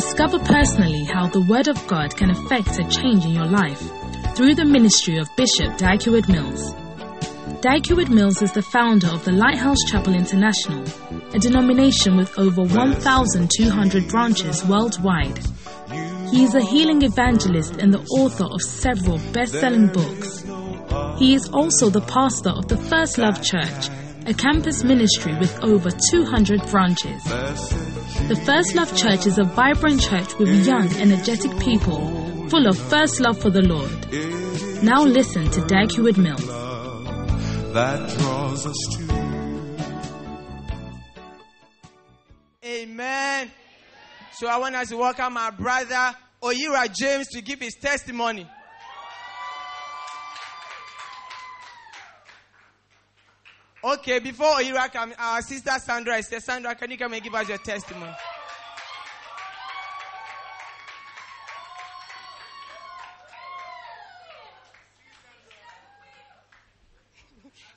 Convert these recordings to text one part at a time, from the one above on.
Discover personally how the Word of God can affect a change in your life through the ministry of Bishop Dag Heward-Mills. Dag Heward-Mills is the founder of the Lighthouse Chapel International, a denomination with over 1,200 branches worldwide. He is a healing evangelist and the author of several best selling books. He is also the pastor of the First Love Church, a campus ministry with over 200 branches. The First Love Church is a vibrant church with young, energetic people full of first love for the Lord. Now listen to Dag Heward-Mills that draws us to. Amen. So I want us to welcome our brother Oyira James to give his testimony. Okay, before Oyira comes, our sister Sandra is there. Sandra, can you come and give us your testimony?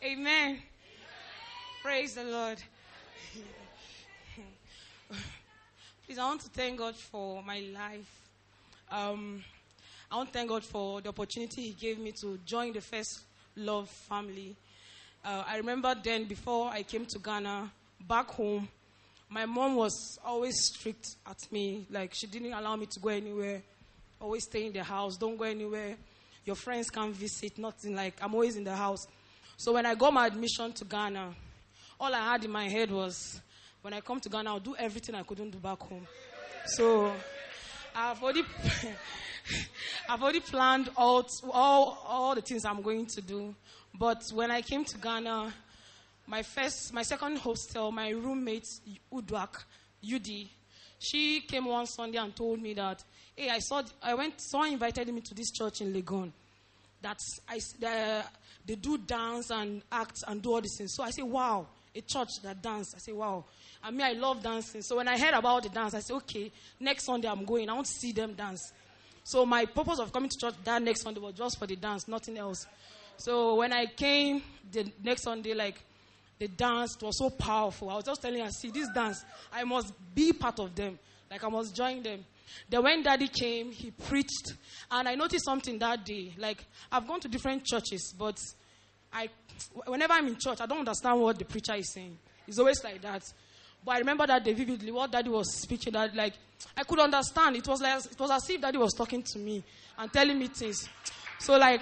Amen. Praise the Lord. Please, I want to thank God for my life. Um, I want to thank God for the opportunity He gave me to join the First Love family. Uh, I remember then, before I came to Ghana, back home, my mom was always strict at me. Like, she didn't allow me to go anywhere, always stay in the house, don't go anywhere. Your friends can't visit, nothing. Like, I'm always in the house. So when I got my admission to Ghana, all I had in my head was when I come to Ghana, I'll do everything I couldn't do back home. So I've already, I've already planned out all, all the things I'm going to do. But when I came to Ghana, my first, my second hostel, my roommate, Udwak, UD, she came one Sunday and told me that, hey, I saw, I went, someone invited me to this church in Legon. That's, I, the, they do dance and act and do all these things. So I say, wow, a church that dance. I say, wow. I mean, I love dancing. So when I heard about the dance, I said, okay, next Sunday I'm going. I want to see them dance. So my purpose of coming to church that next Sunday was just for the dance, nothing else. So when I came the next Sunday, like the dance was so powerful. I was just telling her, see, this dance, I must be part of them. Like I must join them. Then when daddy came, he preached. And I noticed something that day. Like, I've gone to different churches, but I, whenever I'm in church, I don't understand what the preacher is saying. It's always like that. But I remember that day vividly, what daddy was speaking, that like, I could understand. It was like, it was as if daddy was talking to me and telling me things. So like,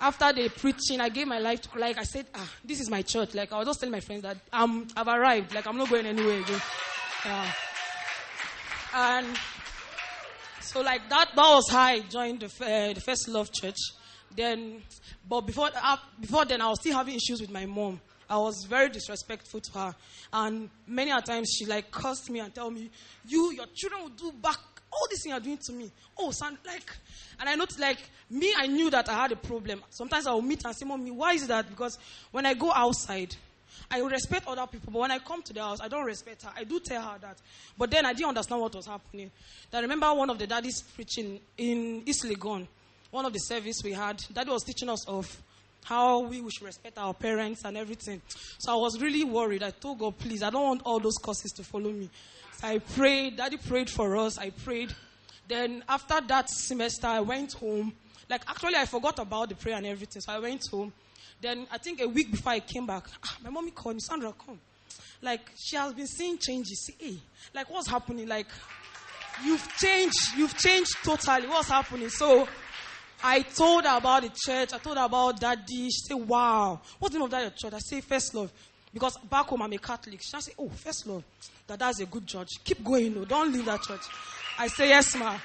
after the preaching, I gave my life to, like, I said, ah, this is my church. Like, I was just telling my friends that I'm, I've arrived. Like, I'm not going anywhere again. Yeah. And so, like that, that was how I joined the, uh, the First Love Church. Then, but before uh, before then, I was still having issues with my mom. I was very disrespectful to her, and many a times she like cursed me and tell me, "You, your children will do back all this thing you're doing to me." Oh, son, like, and I noticed like me, I knew that I had a problem. Sometimes I will meet and say, "Mommy, why is that?" Because when I go outside, I respect other people, but when I come to the house, I don't respect her. I do tell her that. But then I didn't understand what was happening. I remember one of the daddies preaching in East Legon, one of the service we had. Daddy was teaching us of how we should respect our parents and everything. So I was really worried. I told God, please, I don't want all those curses to follow me. So I prayed. Daddy prayed for us. I prayed. Then after that semester, I went home. Like actually, I forgot about the prayer and everything. So I went home. Then I think a week before I came back, ah, my mommy called me, Sandra, come. Like she has been seeing changes. See, hey, like what's happening? Like you've changed. You've changed totally. What's happening? So I told her about the church. I told her about daddy. She said, wow. What's the name of that church? I say, First Love. Because back home I'm a Catholic. She said, oh, First Love. That that's a good church. Keep going. No, don't leave that church. I say, yes, ma.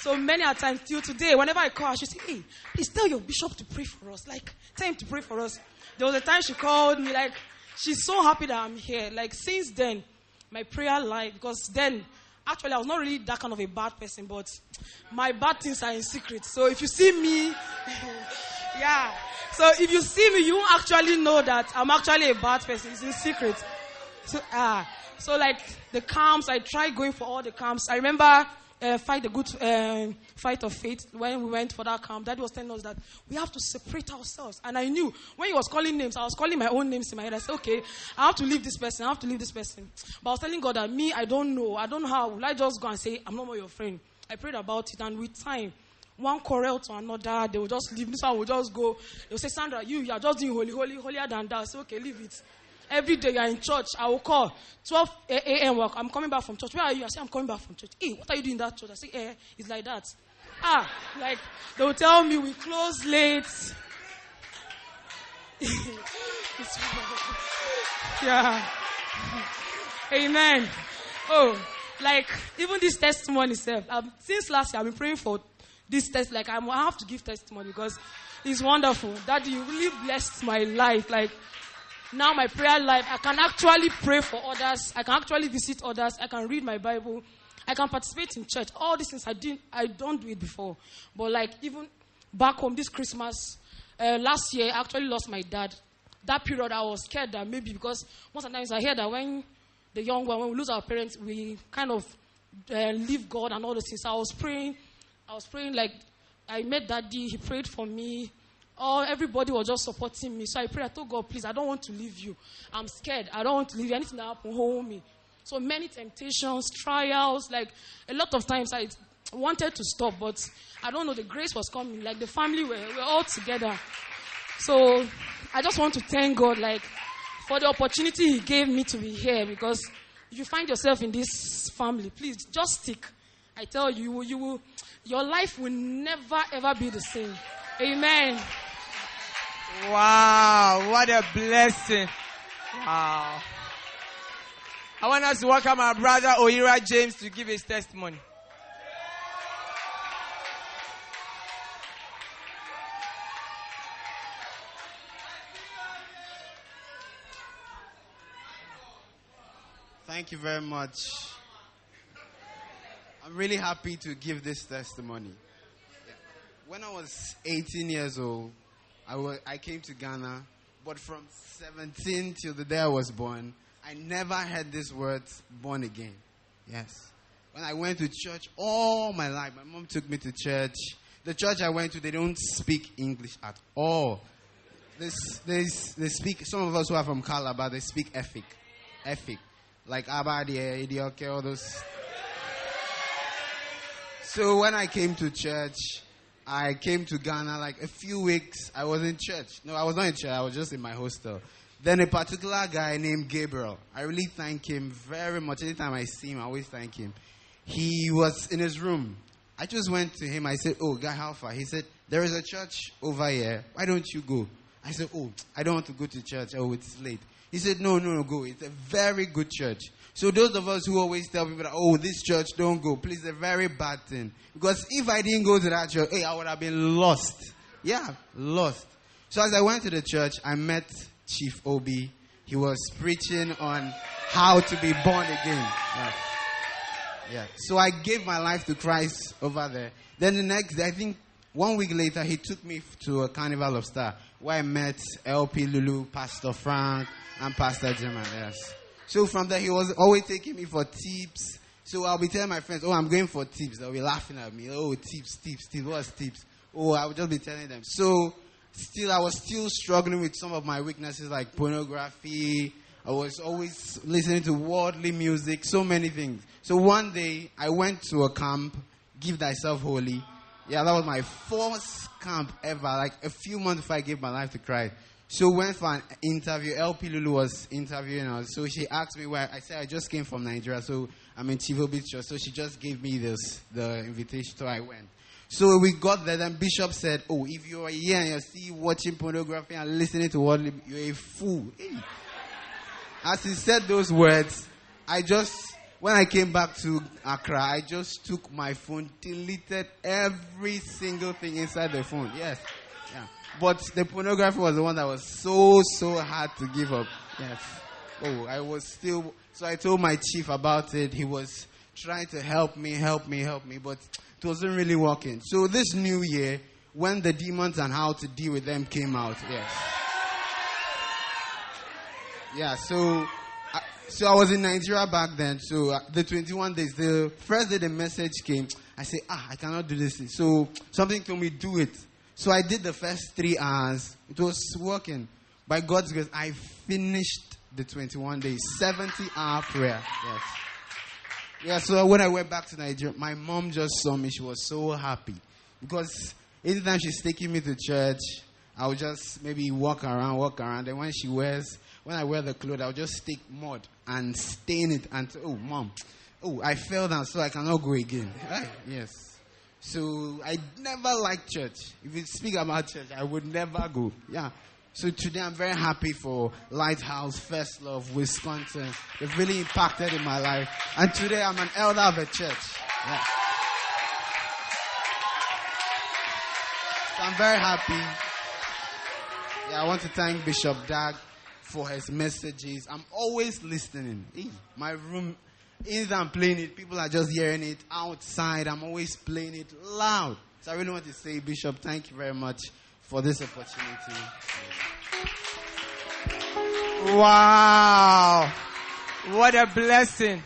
So many a times till today, whenever I call her, she say, hey, please tell your bishop to pray for us. Like, tell him to pray for us. There was a time she called me, like, she's so happy that I'm here. Like, since then, my prayer life, because then, actually, I was not really that kind of a bad person, but my bad things are in secret. So if you see me, yeah. So if you see me, you actually know that I'm actually a bad person. It's in secret. So, ah. So like the camps, I tried going for all the camps. I remember uh, fight the good uh, fight of faith when we went for that camp. Daddy was telling us that we have to separate ourselves. And I knew when he was calling names, I was calling my own names in my head. I said, okay, I have to leave this person. I have to leave this person. But I was telling God that me, I don't know. I don't know how. Will I just go and say, I'm no more your friend? I prayed about it, and with time, one quarrel to another, they will just leave. This one will just go. They'll say, Sandra, you, you are just doing holy, holy, holier than that. I say, okay, leave it. Every day you are in church, I will call 12 a.m. work. I'm coming back from church. Where are you? I say, I'm coming back from church. Hey, what are you doing in that church? I say, eh, it's like that. Ah, like they will tell me we close late. yeah. Amen. Oh, like even this testimony itself. Um, since last year, I've been praying for this test. Like I'm, I have to give testimony because it's wonderful. That you really blessed my life. Like now my prayer life, I can actually pray for others. I can actually visit others. I can read my Bible. I can participate in church. All these things I didn't, I don't do it before. But like even back home this Christmas, uh, last year I actually lost my dad. That period I was scared that maybe because most times I hear that when the young one, when we lose our parents, we kind of uh, leave God and all those things. I was praying. I was praying like I met daddy. He prayed for me. All everybody was just supporting me. So I prayed. I told oh God, please, I don't want to leave you. I'm scared. I don't want to leave you. Anything that happen, hold me. So many temptations, trials. Like a lot of times, I wanted to stop, but I don't know. The grace was coming. Like the family were, were all together. So I just want to thank God, like for the opportunity He gave me to be here. Because if you find yourself in this family, please just stick. I tell you, you will, your life will never ever be the same. Amen. Wow, what a blessing. Wow. I want us to welcome our brother Oyira James to give his testimony. Thank you very much. I'm really happy to give this testimony. When I was 18 years old, I, I came to Ghana, but from 17 till the day I was born, I never heard this word born again. Yes. When I went to church all my life, my mom took me to church. The church I went to, they don't speak English at all. They, they, they speak, some of us who are from Calabar, they speak Efik. Efik. Like Abadie, Idioke, all those. So when I came to church, I came to Ghana like a few weeks. I was in church. No, I was not in church. I was just in my hostel. Then a particular guy named Gabriel. I really thank him very much. Anytime I see him, I always thank him. He was in his room. I just went to him. I said, "Oh, guy, how far?" He said, "There is a church over here. Why don't you go?" I said, "Oh, I don't want to go to church. Oh, it's late." He said, "No, no, no, go. It's a very good church." So those of us who always tell people that, "Oh, this church, don't go," please, it's a very bad thing. Because if I didn't go to that church, hey, I would have been lost. Yeah, lost. So as I went to the church, I met Chief Obi. He was preaching on how to be born again. Yeah. Yeah. So I gave my life to Christ over there. Then the next day, I think one week later, he took me to a carnival of star where I met LP Lulu, Pastor Frank, and Pastor German. Yes. So from there, he was always taking me for tips. So I'll be telling my friends, "Oh, I'm going for tips." They'll be laughing at me. Oh, tips, tips, tips. What's tips? Oh, I would just be telling them. So still, I was still struggling with some of my weaknesses like pornography. I was always listening to worldly music, so many things. So one day, I went to a camp, Give Thyself Holy. Yeah, that was my first camp ever, like a few months before I gave my life to Christ. So went for an interview. LP Lulu was interviewing us. So she asked me where I said I just came from Nigeria. So I'm in Chivo Beach So she just gave me this, the invitation, so I went. So we got there, then Bishop said, Oh, if you are here and you see watching pornography and listening to what you're a fool. As he said those words, I just, when I came back to Accra, I just took my phone, deleted every single thing inside the phone. Yes. But the pornography was the one that was so, so hard to give up. Yes. Oh, I was still, so I told my chief about it. He was trying to help me, help me, help me, but it wasn't really working. So this new year, when the demons and how to deal with them came out, yes. Yeah, so I, so I was in Nigeria back then. So uh, the 21 days, the first day the message came, I said, ah, I cannot do this. So something told me do it. So I did the first three hours. It was working. By God's grace, I finished the 21 days, 70 hour prayer. Yes. Yeah, so when I went back to Nigeria, my mom just saw me. She was so happy. Because anytime she's taking me to church, I would just maybe walk around, walk around. And when she wears, when I wear the clothes, I'll just take mud and stain it. And, oh, mom, oh, I fell down, so I cannot go again. Right? Yes. So I never liked church. If you speak about church, I would never go. Yeah. So today I'm very happy for Lighthouse First Love Wisconsin. They've really impacted in my life. And today I'm an elder of a church. Yeah. So I'm very happy. Yeah, I want to thank Bishop Dag for his messages. I'm always listening. My room, either I'm playing it, people are just hearing it outside. I'm always playing it loud. So I really want to say, Bishop, thank you very much for this opportunity. Wow. What a blessing.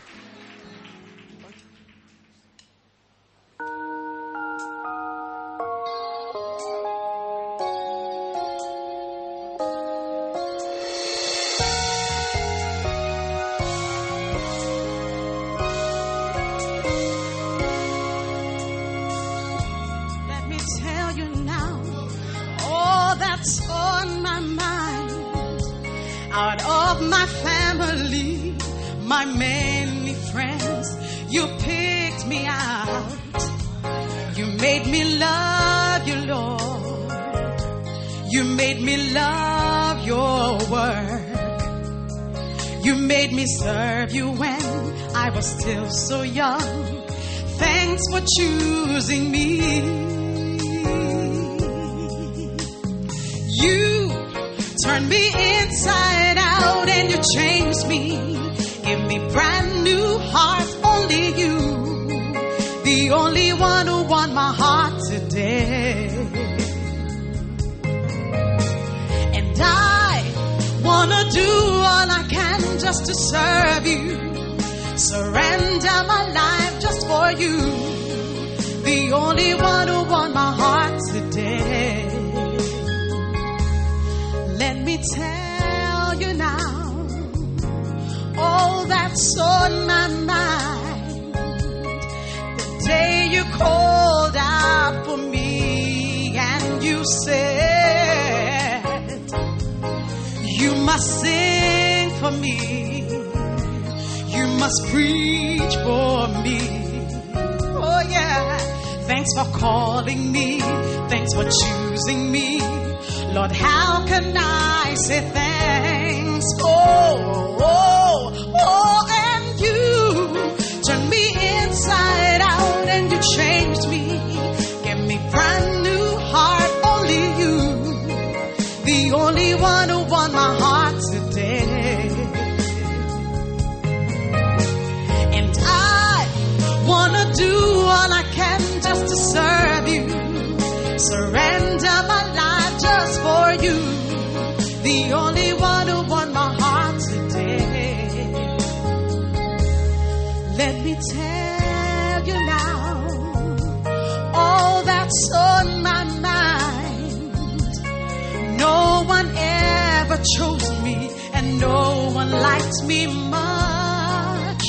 chose me, and no one likes me much.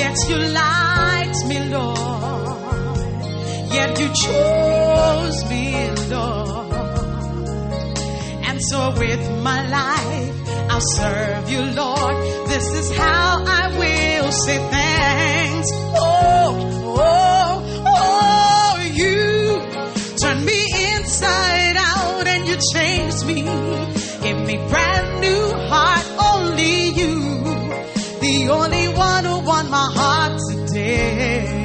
Yet you liked me, Lord. Yet you chose me, Lord. And so with my life, I'll serve you, Lord. This is how I will say thanks. Oh, oh. changed me. Give me brand new heart, only you. The only one who won my heart today.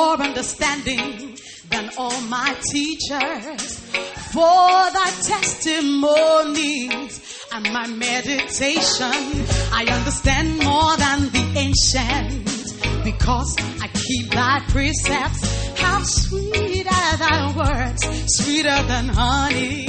More understanding than all my teachers. For thy testimonies and my meditation, I understand more than the ancient because I keep thy precepts. How sweet are thy words, sweeter than honey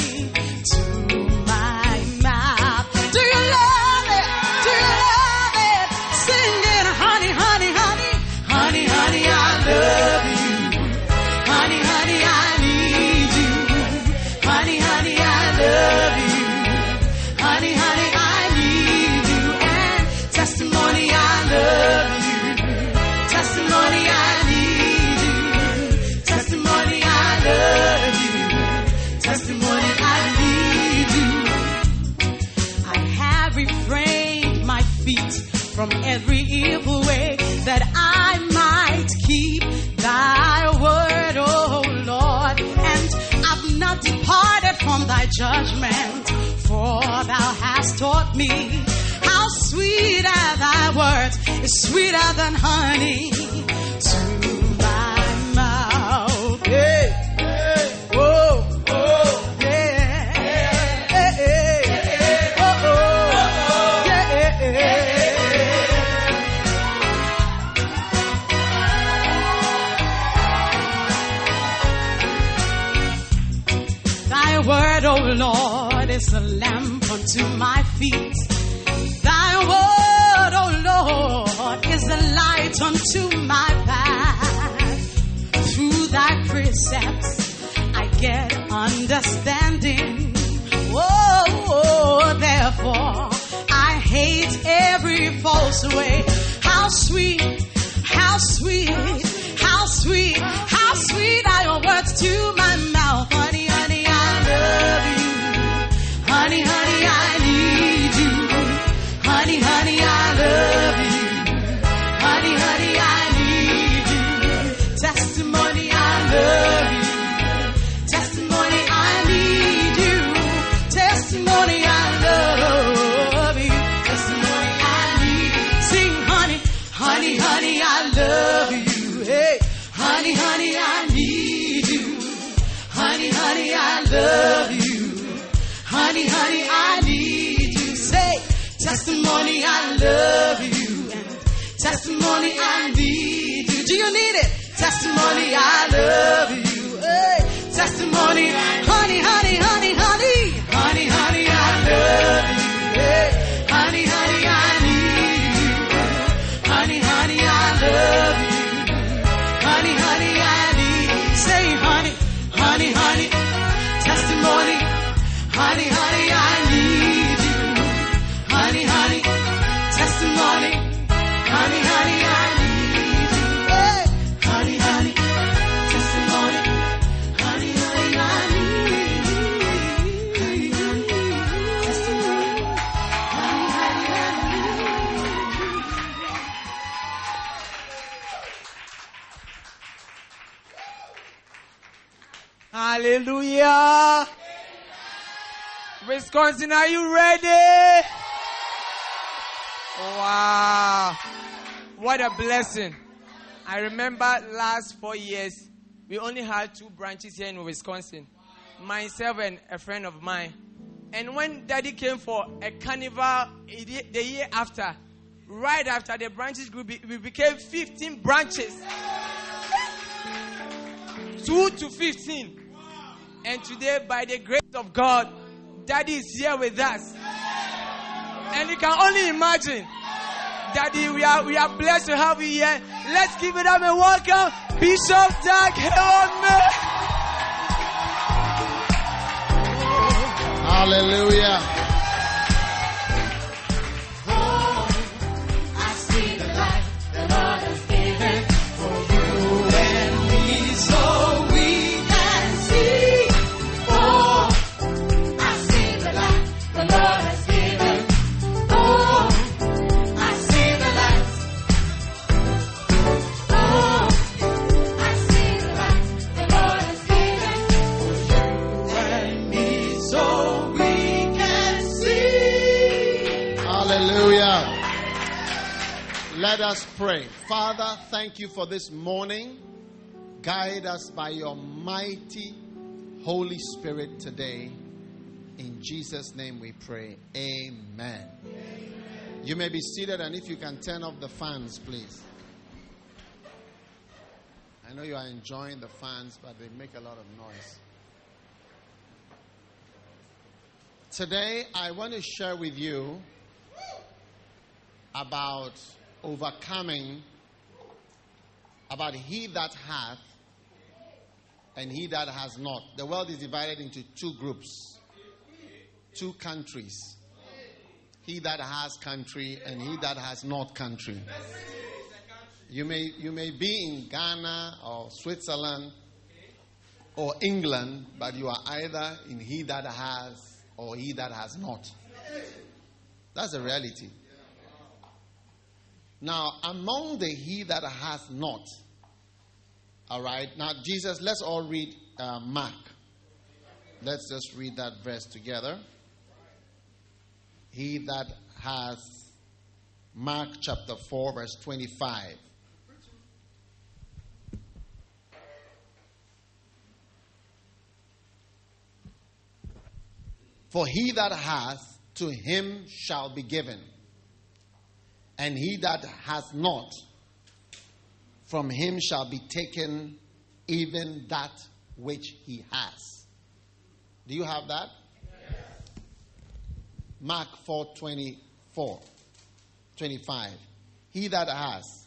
from every evil way that I might keep thy word, oh Lord. And I've not departed from thy judgment, for thou hast taught me how sweet are thy words, is sweeter than honey to my mouth. Hey, unto my feet. Thy word, O Lord, is a light unto my path. Through thy precepts, I get understanding. Oh, oh, therefore, I hate every false way. How sweet, how sweet, how sweet, how sweet are your words to my love you. Honey, honey, I need you. Say, testimony, I love you. And testimony, I need you. Do you need it? Testimony, I love you. Hallelujah. Wisconsin, are you ready? Wow. What a blessing. I remember last four years, we only had two branches here in Wisconsin. Myself and a friend of mine. And when daddy came for a carnival the year after, right after the branches grew, we became 15 branches. 2 to 15. And today, by the grace of God, Daddy is here with us. And you can only imagine, Daddy, we are, we are blessed to have you here. Let's give it up and welcome Bishop Dag Heward-Mills. Hallelujah. Let us pray. Father, thank you for this morning. Guide us by your mighty Holy Spirit today. In Jesus' name we pray. Amen. Amen. You may be seated, and if you can turn off the fans, please. I know you are enjoying the fans, but they make a lot of noise. Today, I want to share with you about overcoming, about he that hath and he that has not. The world is divided into two groups, two countries. He that has country and he that has not country. You may, you may be in Ghana or Switzerland or England, but you are either in he that has or he that has not. That's the reality. Now, among the he that has not, all right. Now, Jesus, let's all read uh, Mark. Let's just read that verse together. He that has Mark chapter 4, verse 25. For he that hath, to him shall be given. And he that has not, from him shall be taken even that which he has. Do you have that? Yes. Mark 4 24, 25. He that has,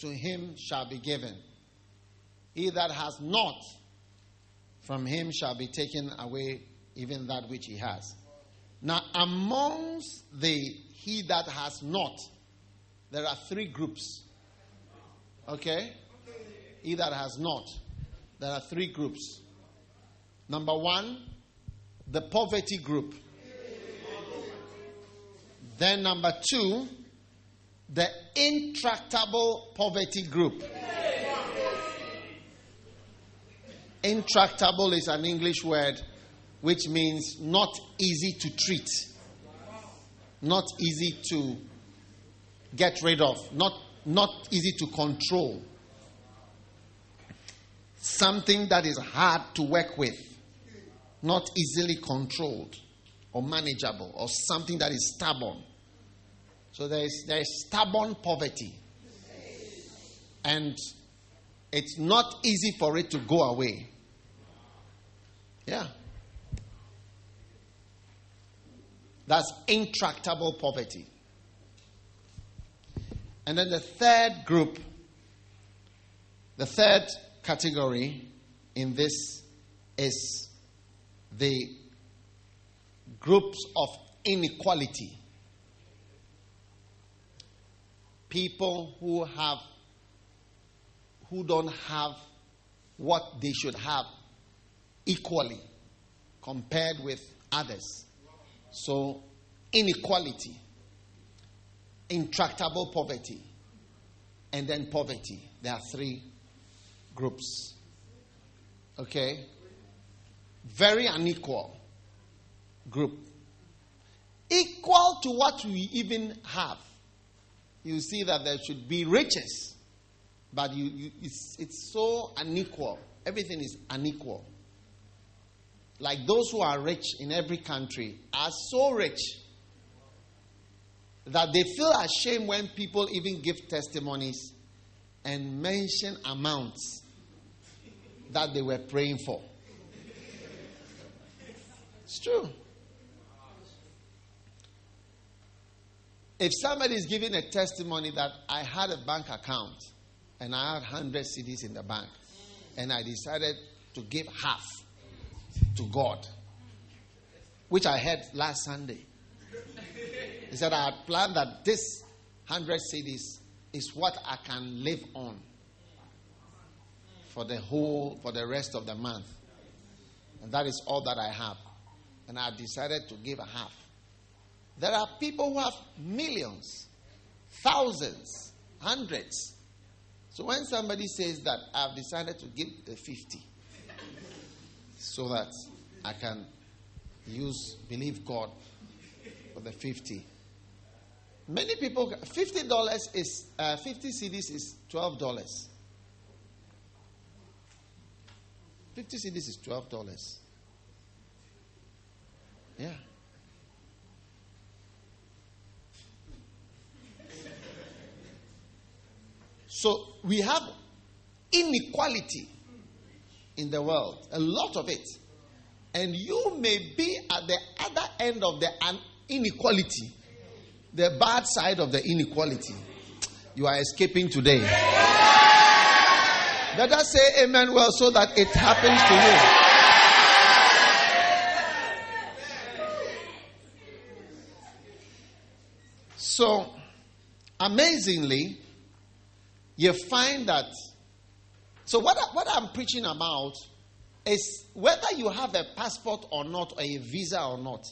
to him shall be given. He that has not, from him shall be taken away even that which he has. Now, amongst the he that has not, there are three groups. Okay? He that has not. There are three groups. Number one, the poverty group. Then, number two, the intractable poverty group. Intractable is an English word which means not easy to treat, not easy to get rid of, not not easy to control. Something that is hard to work with, not easily controlled or manageable, or something that is stubborn. So there is, there is stubborn poverty. And it's not easy for it to go away. Yeah. That's intractable poverty. And then the third group, the third category in this is the groups of inequality. People who have who don't have what they should have equally compared with others. So inequality intractable poverty, and then poverty. There are three groups. Okay? Very unequal group. Equal to what we even have. You see that there should be riches, but you, you, it's, it's so unequal. Everything is unequal. Like those who are rich in every country are so rich that they feel ashamed when people even give testimonies and mention amounts that they were praying for. It's true. If somebody is giving a testimony that I had a bank account and I had 100 cedis in the bank and I decided to give half to God, which I had last Sunday. He said, I had planned that this 100 cedis is what I can live on for the whole, for the rest of the month. And that is all that I have. And I decided to give a half. There are people who have millions, thousands, hundreds. So when somebody says that I've decided to give the 50 so that I can use, believe God for the 50, Many people, fifty dollars is uh, fifty cedis is twelve dollars. 50 cedis is $12. Yeah. So we have inequality in the world, a lot of it. And you may be at the other end of the inequality, the bad side of the inequality. You are escaping today. Better say amen well so that it happens to you. So, amazingly, you find that. So, what, what I'm preaching about is whether you have a passport or not, or a visa or not,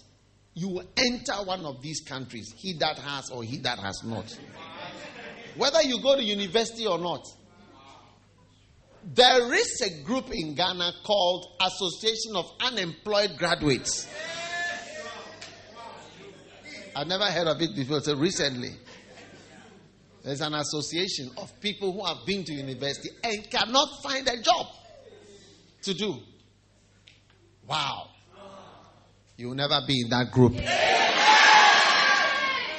you will enter one of these countries, he that has or he that has not. Whether you go to university or not. There is a group in Ghana called Association of Unemployed Graduates. I've never heard of it before, so recently. There's an association of people who have been to university and cannot find a job to do. Wow. You will never be in that group.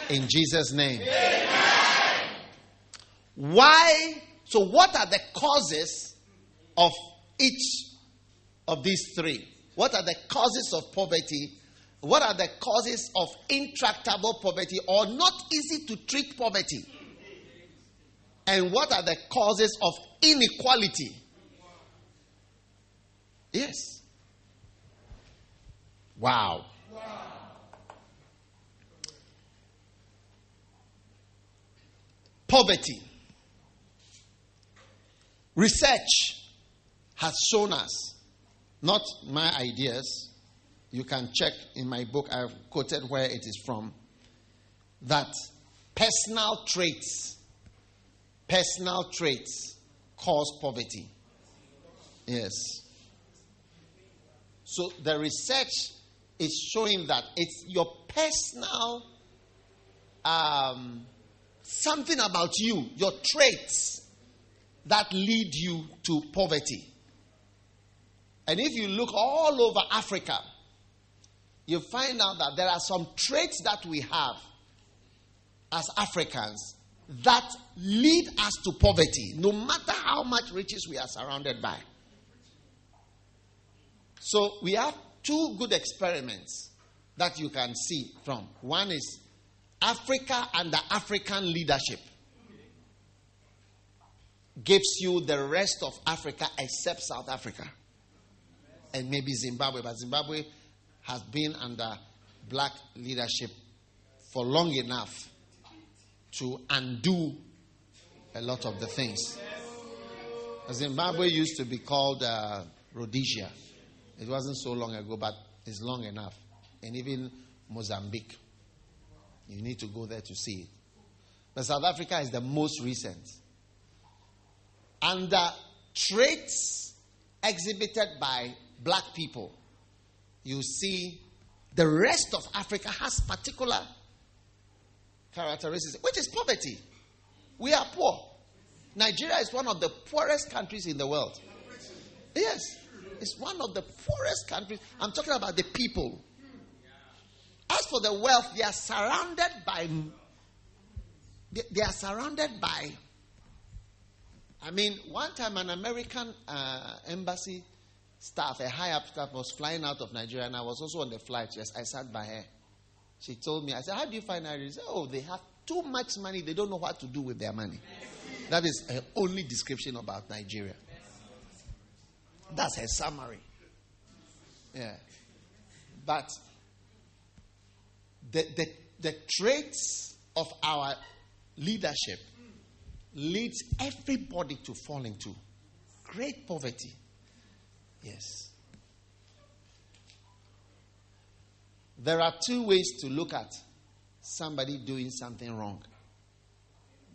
In Jesus' name. Why? So, what are the causes of each of these three? What are the causes of poverty? What are the causes of intractable poverty or not easy to treat poverty? And what are the causes of inequality? Yes. Wow. Poverty. Research has shown us, not my ideas, you can check in my book, I've quoted where it is from, that personal traits, personal traits cause poverty. Yes. So the research is showing that it's your personal um, something about you, your traits that lead you to poverty. And if you look all over Africa, you find out that there are some traits that we have as Africans that lead us to poverty, no matter how much riches we are surrounded by. So we have two good experiments that you can see from. One is Africa under African leadership gives you the rest of Africa except South Africa and maybe Zimbabwe. But Zimbabwe has been under black leadership for long enough to undo a lot of the things. Zimbabwe used to be called uh, Rhodesia. It wasn't so long ago, but it's long enough. And even Mozambique. You need to go there to see it. But South Africa is the most recent. And the traits exhibited by black people, you see the rest of Africa has particular characteristics, which is poverty. We are poor. Nigeria is one of the poorest countries in the world. Yes, it's one of the poorest countries. I'm talking about the people. As for the wealth, they are surrounded by. They are surrounded by. I mean, one time an American uh, embassy staff, a high up staff, was flying out of Nigeria, and I was also on the flight. Yes, I sat by her. She told me, I said, How do you find Nigeria? She said, Oh, they have too much money, they don't know what to do with their money. That is her only description about Nigeria. That's her summary. Yeah. But the, the, the traits of our leadership leads everybody to fall into great poverty. Yes. There are two ways to look at somebody doing something wrong.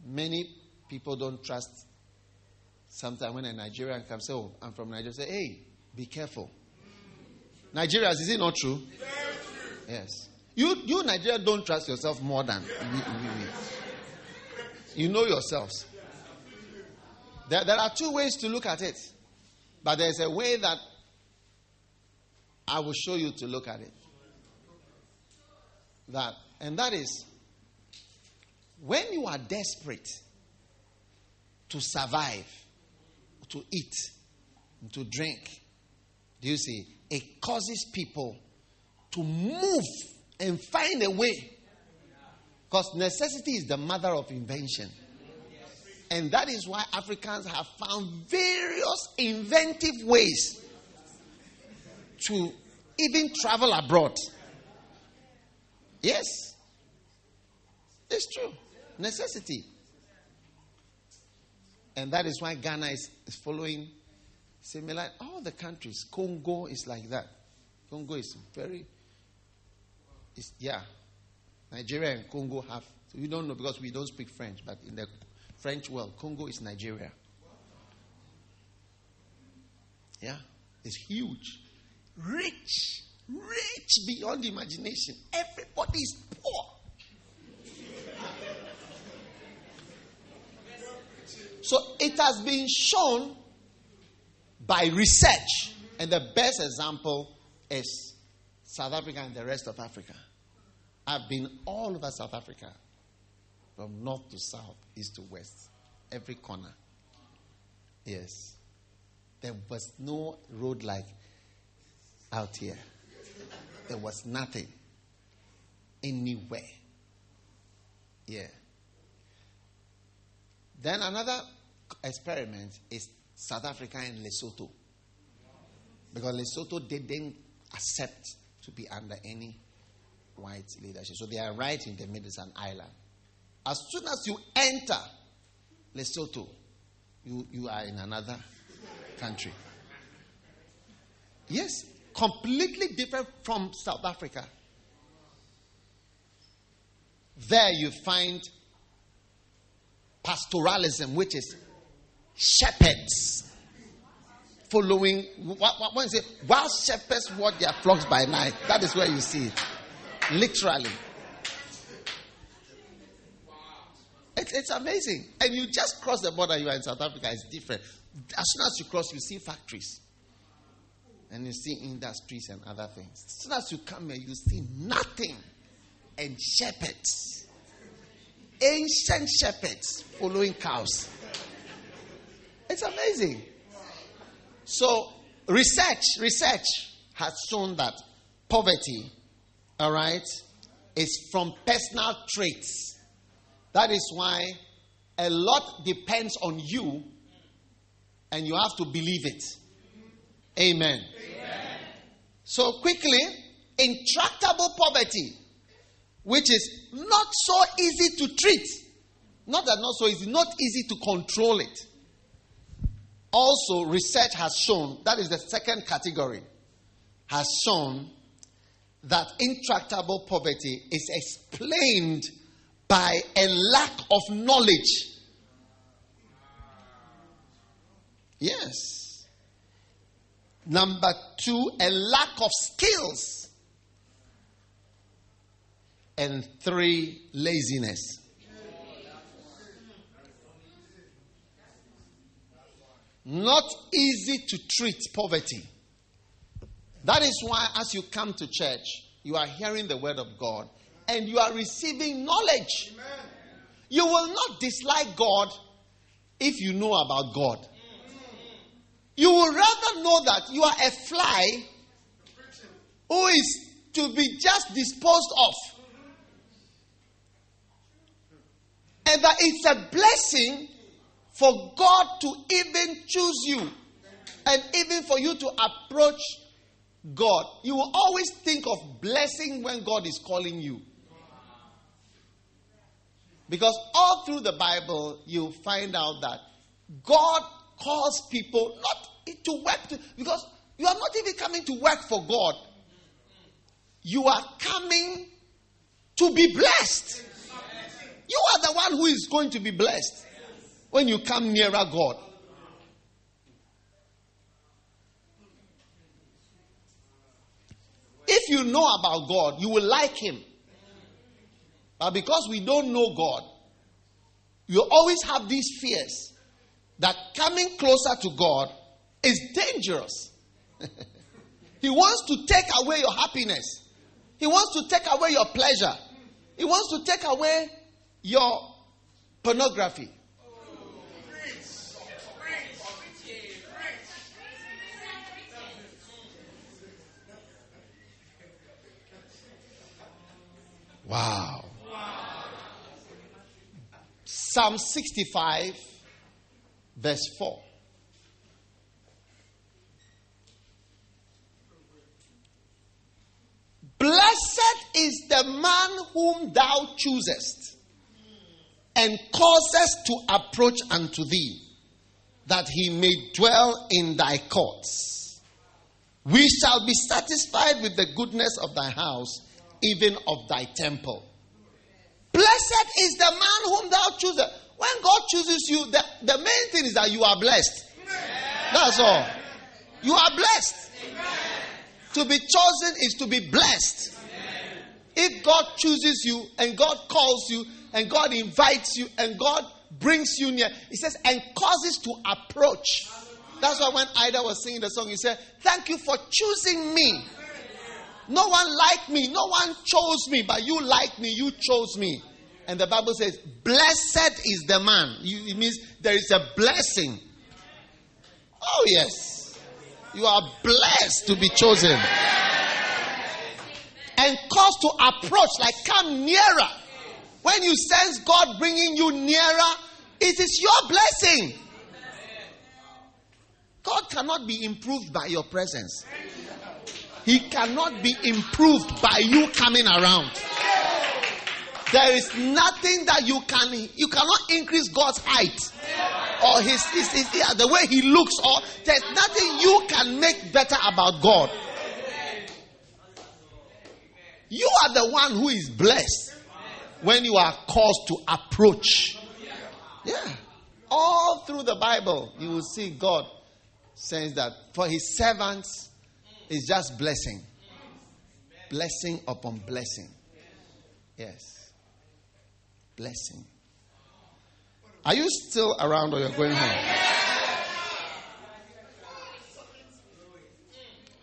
Many people don't trust. Sometimes when a Nigerian comes, say, Oh, I'm from Nigeria, say, Hey, be careful. Nigerians, is it not true? Yes. You, you Nigeria don't trust yourself more than you know yourselves. There, there are two ways to look at it. But there's a way that I will show you to look at it. That and that is when you are desperate to survive, to eat, to drink, do you see? It causes people to move and find a way. Because necessity is the mother of invention. And that is why Africans have found various inventive ways to even travel abroad. Yes. It's true. Necessity. And that is why Ghana is, is following similar. All the countries. Congo is like that. Congo is very. It's, yeah. Nigeria and Congo have. We don't know because we don't speak French, but in the French world, Congo is Nigeria. Yeah. It's huge. Rich. Rich beyond imagination. Everybody is poor. So it has been shown by research, and the best example is South Africa and the rest of Africa. I've been all over South Africa, from north to south, east to west, every corner. Yes. There was no road like out here. There was nothing anywhere. Yeah. Then another experiment is South Africa and Lesotho. Because Lesotho didn't accept to be under any white leadership. So they are right in the middle, it's an island. As soon as you enter Lesotho, you, you are in another country. Yes, completely different from South Africa. There you find pastoralism, which is shepherds following. What, what, say, while shepherds watch their flocks by night, that is where you see it. Literally. It, it's amazing. And you just cross the border, you are in South Africa, it's different. As soon as you cross, you see factories. And you see industries and other things. As soon as you come here, you see nothing. And shepherds ancient shepherds following cows. It's amazing. So, research, research has shown that poverty, all right, is from personal traits. That is why a lot depends on you, and you have to believe it. Amen. Amen. So, quickly, intractable poverty which is not so easy to treat. Not that not so easy, not easy to control it. Also, research has shown, that is the second category, has shown that intractable poverty is explained by a lack of knowledge. Yes. Number two, a lack of skills. And three, laziness. Not easy to treat poverty. That is why, as you come to church, you are hearing the word of God and you are receiving knowledge. You will not dislike God if you know about God. You will rather know that you are a fly who is to be just disposed of And that it's a blessing for God to even choose you and even for you to approach God. You will always think of blessing when God is calling you. Because all through the Bible, you find out that God calls people not to work, to, because you are not even coming to work for God. You are coming to be blessed. You are the one who is going to be blessed when you come nearer God. If you know about God, you will like Him. But because we don't know God, you always have these fears that coming closer to God is dangerous. He wants to take away your happiness. He wants to take away your pleasure. He wants to take away your pornography. Wow. Psalm 65, verse 4. Blessed is the man whom thou choosest and causest to approach unto thee, that he may dwell in thy courts. We shall be satisfied with the goodness of thy house, even of thy temple. Blessed is the man whom thou choosest. When God chooses you, the, the main thing is that you are blessed. That's all. You are blessed. To be chosen is to be blessed. If God chooses you and God calls you and God invites you and God brings you near, He says, and causes to approach. That's why when Ida was singing the song, he said, Thank you for choosing me. No one liked me, no one chose me, but you liked me, you chose me. And the Bible says, Blessed is the man. it means there is a blessing. Oh, yes. You are blessed to be chosen. And caused to approach, like come nearer. When you sense God bringing you nearer, it is your blessing. God cannot be improved by your presence. He cannot be improved by you coming around. There is nothing that you can you cannot increase God's height or his, his, his the way he looks or there's nothing you can make better about God. You are the one who is blessed when you are caused to approach. Yeah. All through the Bible, you will see God says that for his servants is just blessing. Blessing upon blessing. Yes. Blessing. Are you still around or you're going home?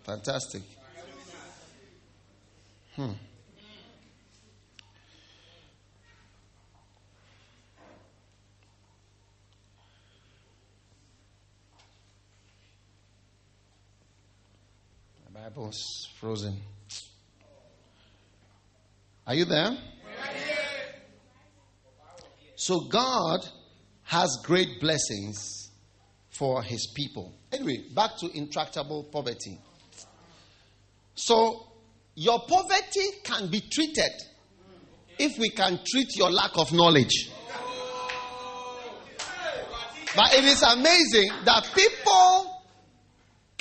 Fantastic. Hmm. Bible's frozen. Are you there? So God has great blessings for his people. Anyway, back to intractable poverty. So your poverty can be treated if we can treat your lack of knowledge. But it is amazing that people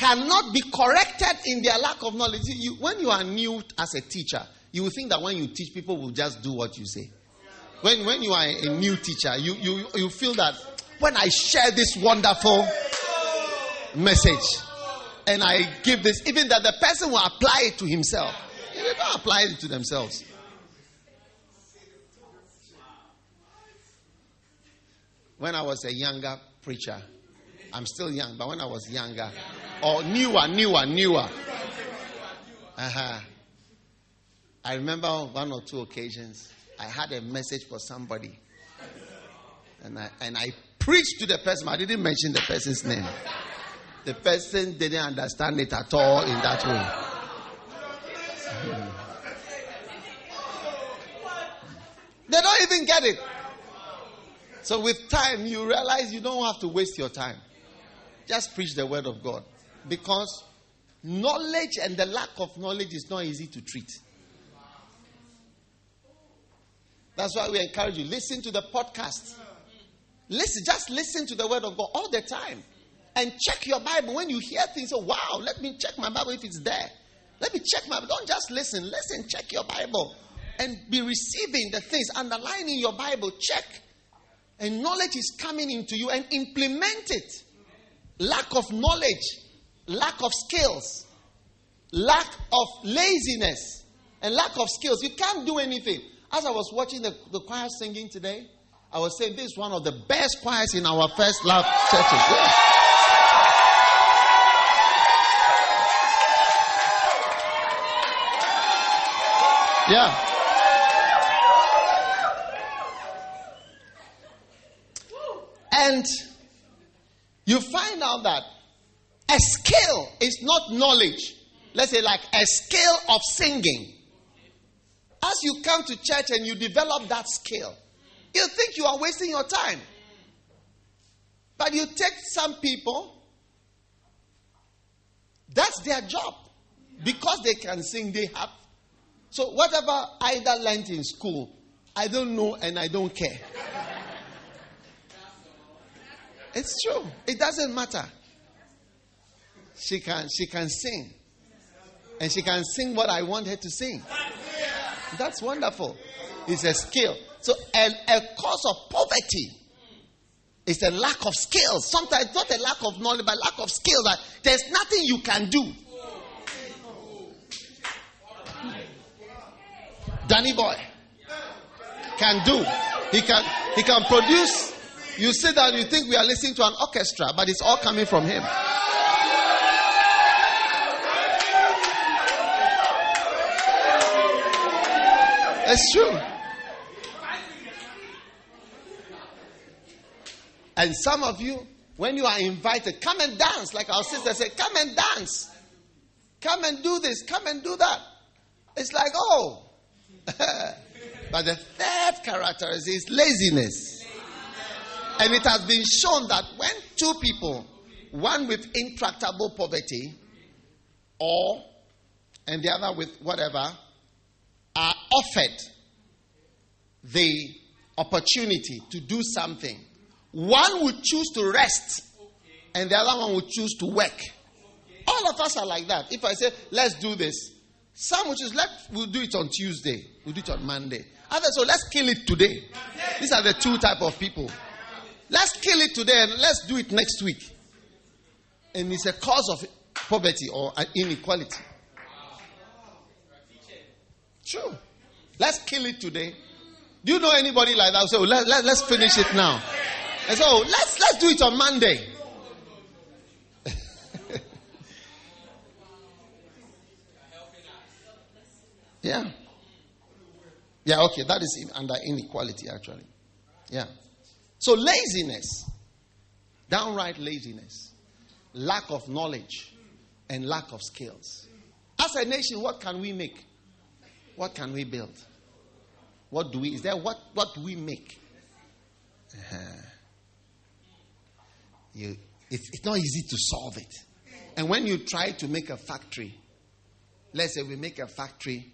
cannot be corrected in their lack of knowledge. You, when you are new as a teacher, you will think that when you teach, people will just do what you say. When, when you are a new teacher, you, you, you feel that when I share this wonderful message and I give this, even that the person will apply it to himself. They don't apply it to themselves. When I was a younger preacher, I'm still young, but when I was younger, or newer, newer, newer, uh-huh. I remember one or two occasions, I had a message for somebody. And I, and I preached to the person, I didn't mention the person's name. The person didn't understand it at all in that way. They don't even get it. So, with time, you realize you don't have to waste your time. Just preach the word of God. Because knowledge and the lack of knowledge is not easy to treat. That's why we encourage you listen to the podcast. Listen, just listen to the word of God all the time. And check your Bible. When you hear things, oh wow, let me check my Bible if it's there. Let me check my Don't just listen. Listen, check your Bible. And be receiving the things, underlining your Bible. Check. And knowledge is coming into you and implement it lack of knowledge, lack of skills, lack of laziness, and lack of skills. You can't do anything. As I was watching the, the choir singing today, I was saying this is one of the best choirs in our first love churches. Yeah. yeah. And you find out that a skill is not knowledge. Let's say, like a skill of singing. As you come to church and you develop that skill, you think you are wasting your time. But you take some people, that's their job. Because they can sing, they have. So, whatever Ida learned in school, I don't know and I don't care. It's true. It doesn't matter. She can she can sing. And she can sing what I want her to sing. That's wonderful. It's a skill. So a, a cause of poverty is a lack of skills. Sometimes not a lack of knowledge, but lack of skill that there's nothing you can do. Danny boy can do. He can he can produce you sit down, you think we are listening to an orchestra, but it's all coming from him. It's true. And some of you, when you are invited, come and dance. Like our sister said, come and dance. Come and do this. Come and do that. It's like, oh. but the third character is laziness. And it has been shown that when two people, one with intractable poverty, or and the other with whatever, are offered the opportunity to do something, one would choose to rest, and the other one would choose to work. All of us are like that. If I say, let's do this, some will choose, let we'll do it on Tuesday, we'll do it on Monday. Others, so let's kill it today. These are the two type of people. Let's kill it today and let's do it next week. And it's a cause of poverty or inequality. True. Let's kill it today. Do you know anybody like that? So let, let, let's finish it now. And so let's let's do it on Monday. yeah. Yeah, okay. That is under inequality, actually. Yeah. So, laziness, downright laziness, lack of knowledge, and lack of skills. As a nation, what can we make? What can we build? What do we, is there, what, what we make? Uh-huh. You, it's not easy to solve it. And when you try to make a factory, let's say we make a factory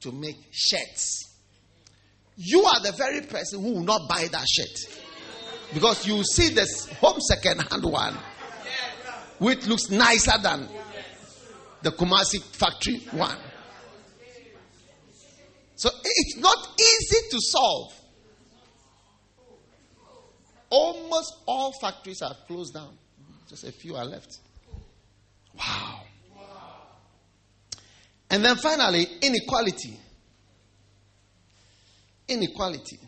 to make shirts, you are the very person who will not buy that shirt. Because you see this home second hand one, which looks nicer than the Kumasi factory one. So it's not easy to solve. Almost all factories are closed down. Just a few are left. Wow. And then finally, inequality. Inequality.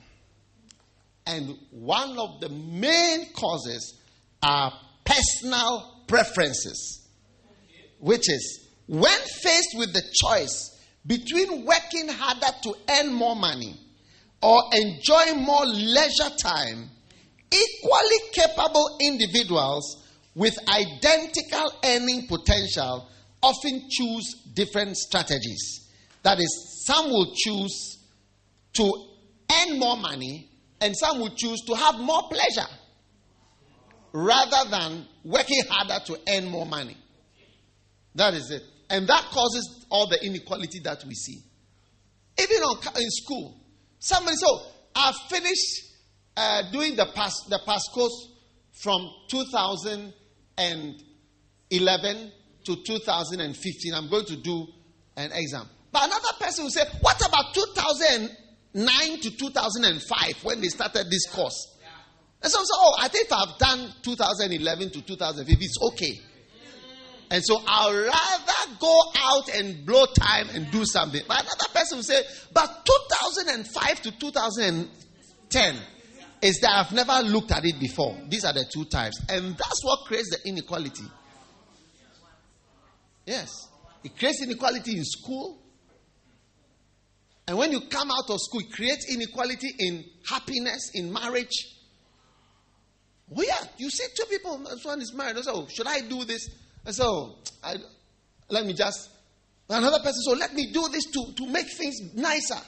And one of the main causes are personal preferences, which is when faced with the choice between working harder to earn more money or enjoy more leisure time, equally capable individuals with identical earning potential often choose different strategies. That is, some will choose to earn more money and some will choose to have more pleasure rather than working harder to earn more money. That is it. And that causes all the inequality that we see. Even on, in school, somebody said, oh, I've finished uh, doing the, pass, the pass course from 2011 to 2015. I'm going to do an exam. But another person will say, What about 2000? 9 to 2005 when they started this course. And some say, oh, I think I've done 2011 to 2015. It's okay. And so I'll rather go out and blow time and do something. But another person will say, but 2005 to 2010 is that I've never looked at it before. These are the two times. And that's what creates the inequality. Yes. It creates inequality in school. And when you come out of school, it creates inequality in happiness, in marriage. Oh, yeah, you see two people, one is married. I say, oh, should I do this? I say, oh, I, let me just. Another person, so let me do this to, to make things nicer.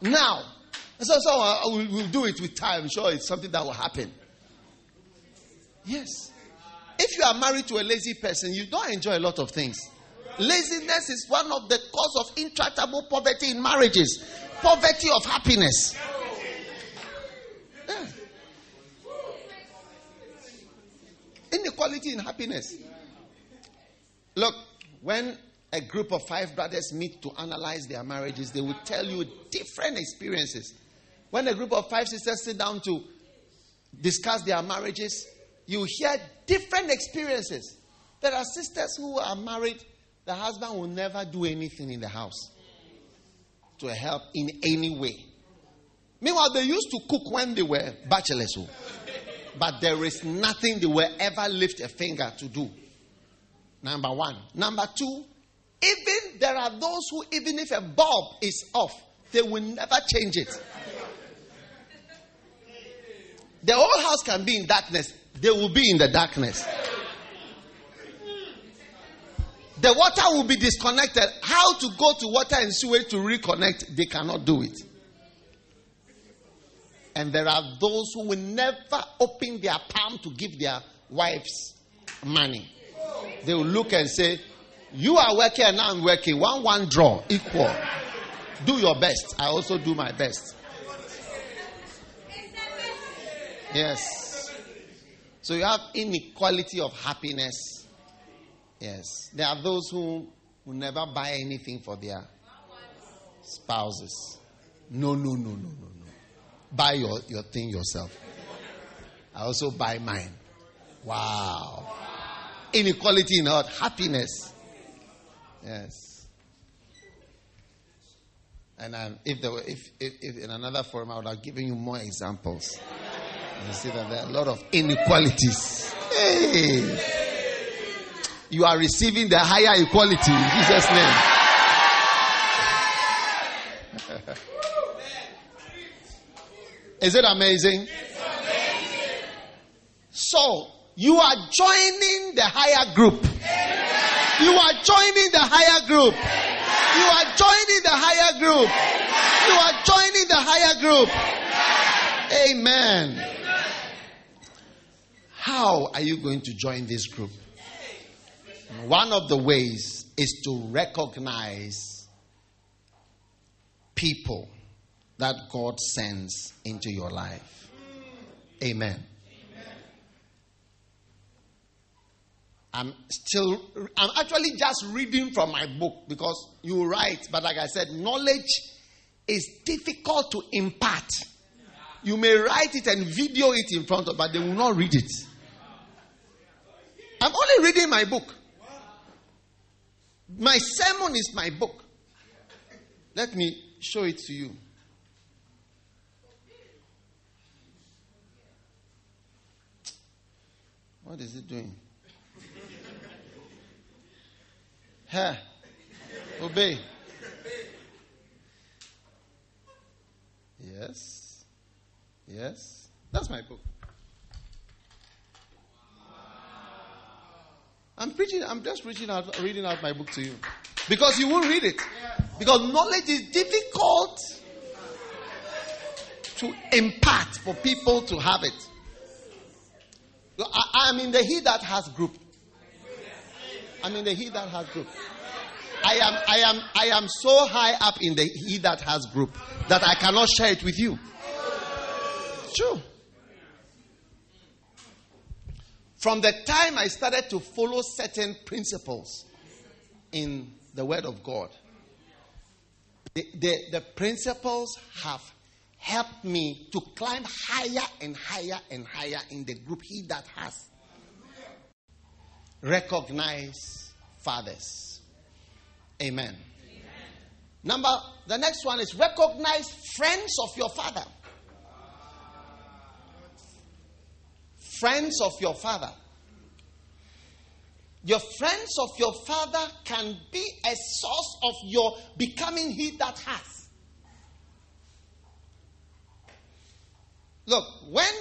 Now. I said, so uh, we'll, we'll do it with time. Sure, it's something that will happen. Yes. If you are married to a lazy person, you don't enjoy a lot of things. Laziness is one of the cause of intractable poverty in marriages. Poverty of happiness. Yeah. Inequality in happiness. Look, when a group of five brothers meet to analyze their marriages, they will tell you different experiences. When a group of five sisters sit down to discuss their marriages, you hear different experiences. There are sisters who are married, the husband will never do anything in the house to help in any way. Meanwhile, they used to cook when they were bachelors, oh. but there is nothing they will ever lift a finger to do. Number one. Number two, even there are those who, even if a bulb is off, they will never change it. The whole house can be in darkness, they will be in the darkness. The water will be disconnected. How to go to water and sewage to reconnect, they cannot do it. And there are those who will never open their palm to give their wives money. They will look and say, You are working and I'm working. One, one draw, equal. Do your best. I also do my best. Yes. So you have inequality of happiness Yes. There are those who will never buy anything for their spouses. No, no, no, no, no, no. Buy your, your thing yourself. I also buy mine. Wow. Inequality in heart, happiness. Yes. And um, if, there were, if, if, if in another forum I would have given you more examples. You see that there are a lot of inequalities. Hey you are receiving the higher equality in Jesus' name. Is it amazing? So, you are joining the higher group. You are joining the higher group. You are joining the higher group. You are joining the higher group. Amen. How are you going to join this group? One of the ways is to recognize people that God sends into your life. Amen. I'm still, I'm actually just reading from my book because you write, but like I said, knowledge is difficult to impart. You may write it and video it in front of, but they will not read it. I'm only reading my book. My sermon is my book. Let me show it to you. What is it doing? Huh? Obey. Yes. Yes. That's my book. I'm preaching, I'm just reaching out, reading out my book to you. Because you won't read it. Because knowledge is difficult to impart for people to have it. I, am in the He That Has group. I'm in the He That Has group. I am, I am, I am so high up in the He That Has group that I cannot share it with you. True. From the time I started to follow certain principles in the Word of God, the, the, the principles have helped me to climb higher and higher and higher in the group He that has. Recognize fathers. Amen. Amen. Number, the next one is recognize friends of your father. friends of your father. Your friends of your father can be a source of your becoming he that has. Look, when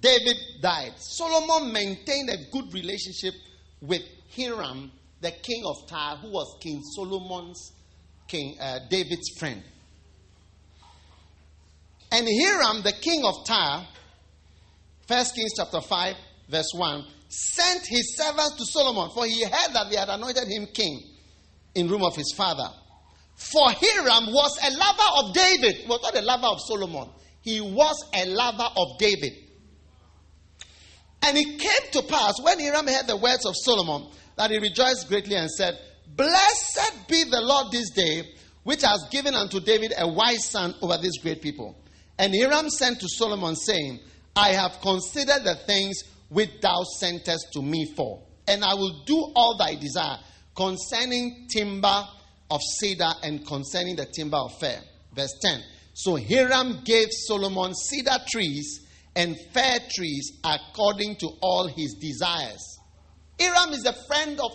David died, Solomon maintained a good relationship with Hiram, the king of Tyre, who was King Solomon's, King uh, David's friend. And Hiram, the king of Tyre, First Kings chapter 5, verse 1, sent his servants to Solomon, for he heard that they had anointed him king in room of his father. For Hiram was a lover of David. He was not a lover of Solomon. He was a lover of David. And it came to pass when Hiram heard the words of Solomon that he rejoiced greatly and said, Blessed be the Lord this day, which has given unto David a wise son over these great people. And Hiram sent to Solomon, saying, I have considered the things which thou sentest to me for, and I will do all thy desire concerning timber of cedar and concerning the timber of fir. Verse 10. So Hiram gave Solomon cedar trees and fir trees according to all his desires. Hiram is a friend of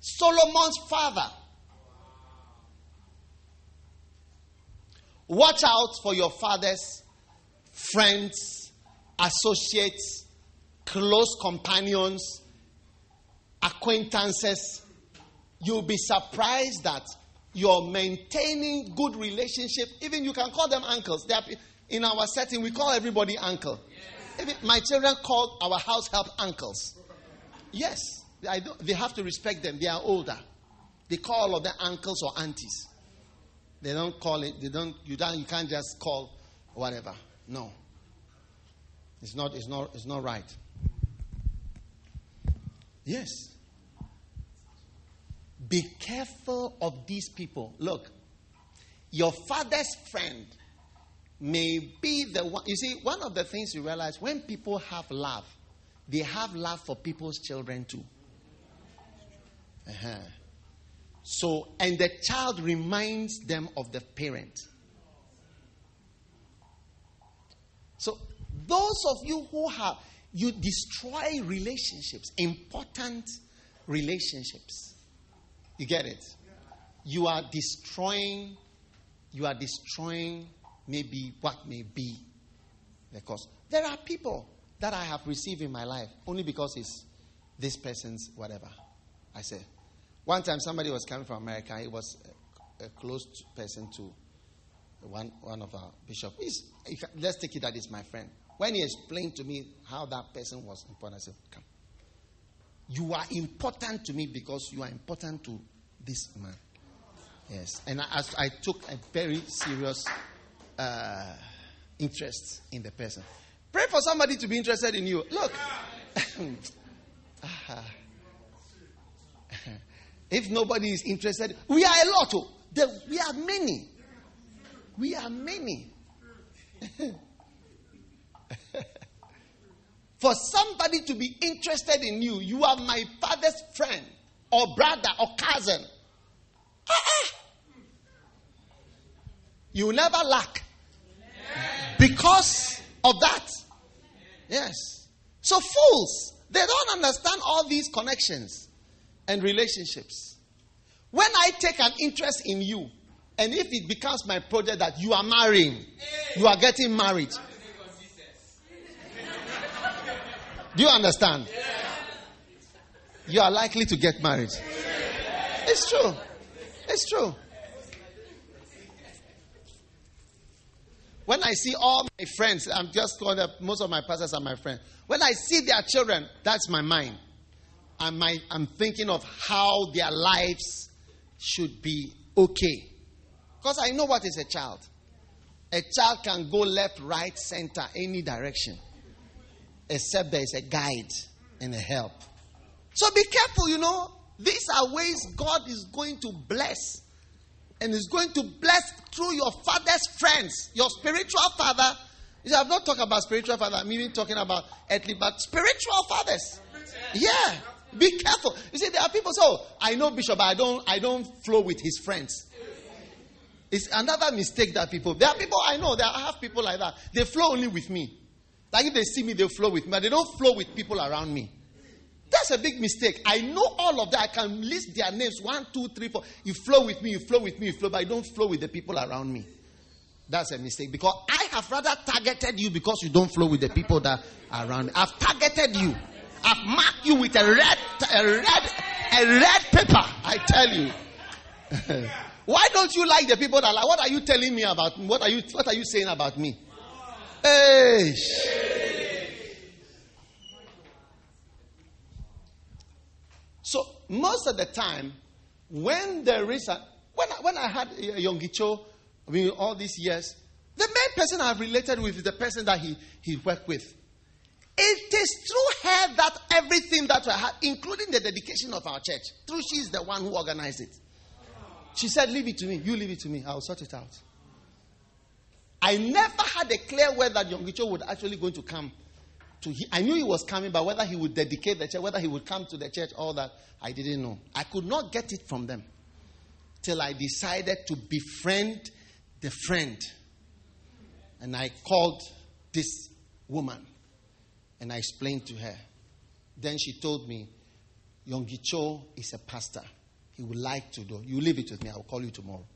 Solomon's father. Watch out for your father's friends, associates, close companions, acquaintances. You'll be surprised that you're maintaining good relationship. Even you can call them uncles. They are, in our setting, we call everybody uncle. Yes. my children call our house help uncles. Yes, they have to respect them. They are older. They call all of them uncles or aunties. They don't call it. They don't. You don't. You can't just call whatever. No. It's not. It's not. It's not right. Yes. Be careful of these people. Look, your father's friend may be the one. You see, one of the things you realize when people have love, they have love for people's children too. Uh-huh. So, and the child reminds them of the parent. So, those of you who have, you destroy relationships, important relationships. You get it? You are destroying, you are destroying maybe what may be cause. There are people that I have received in my life only because it's this person's whatever. I say. One time somebody was coming from America. He was a, a close person to one, one of our bishops. let's take it that he's my friend. When he explained to me how that person was important, I said, Come. You are important to me because you are important to this man. Yes. And I, I took a very serious uh, interest in the person. Pray for somebody to be interested in you. Look. if nobody is interested, we are a lot. Oh. we are many. We are many. For somebody to be interested in you, you are my father's friend or brother or cousin. Uh-uh. You will never lack because of that. Yes. So, fools, they don't understand all these connections and relationships. When I take an interest in you, and if it becomes my project that you are marrying, you are getting married. Do you understand? You are likely to get married. It's true. It's true. When I see all my friends, I'm just calling up, most of my pastors are my friends. When I see their children, that's my mind. I'm, my, I'm thinking of how their lives should be okay. Because I know what is a child. A child can go left, right, center, any direction, except there is a guide and a help. So be careful, you know. These are ways God is going to bless. And is going to bless through your father's friends, your spiritual father. You I've not talked about spiritual father, I'm even talking about earthly, but spiritual fathers. Yeah. Be careful. You see, there are people, so oh, I know Bishop, but I don't I don't flow with his friends. It's another mistake that people there are people I know, there I have people like that. They flow only with me. Like if they see me, they'll flow with me, but they don't flow with people around me. That's a big mistake. I know all of that. I can list their names one, two, three, four. You flow with me, you flow with me, you flow, but I don't flow with the people around me. That's a mistake because I have rather targeted you because you don't flow with the people that are around. Me. I've targeted you. I've marked you with a red, a red, a red paper. I tell you. Why don't you like the people that like? What are you telling me about? What are you? What are you saying about me? Hey. So most of the time, when there is a when I, when I had Yonggi Cho, I mean all these years, the main person I've related with is the person that he he worked with. It is through her that everything that we had, including the dedication of our church, through she is the one who organized it. She said, Leave it to me. You leave it to me. I'll sort it out. I never had a clear word that Yonggi Cho would actually going to come to. He, I knew he was coming, but whether he would dedicate the church, whether he would come to the church, all that, I didn't know. I could not get it from them till I decided to befriend the friend. And I called this woman and I explained to her. Then she told me, Yonggi Cho is a pastor. He would like to do. You leave it with me. I'll call you tomorrow.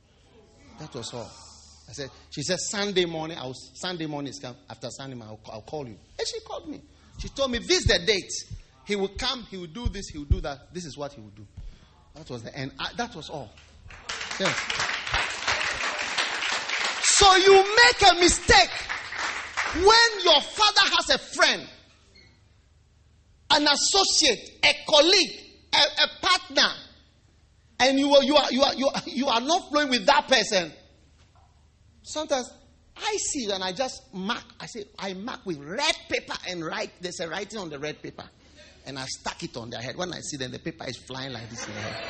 That was all. I said, she said, Sunday morning, I was, Sunday morning is come. After Sunday morning, I'll, I'll call you. And she called me. She told me, this is the date. He will come, he will do this, he will do that. This is what he will do. That was the end. I, that was all. Yes. So you make a mistake when your father has a friend, an associate, a colleague, a, a partner, and you are, you, are, you, are, you, are, you are not flowing with that person. Sometimes I see and I just mark. I say, I mark with red paper and write. There's a writing on the red paper. And I stuck it on their head. When I see them, the paper is flying like this in the head.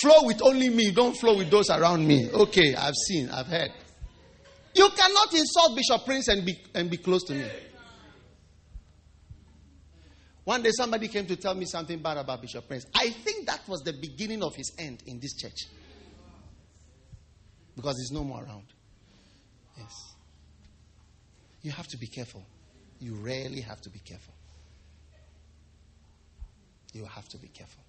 Flow with only me. Don't flow with those around me. Okay, I've seen, I've heard. You cannot insult Bishop Prince and be, and be close to me. One day somebody came to tell me something bad about Bishop Prince. I think that was the beginning of his end in this church. Because he's no more around. Yes. You have to be careful. You really have to be careful. You have to be careful.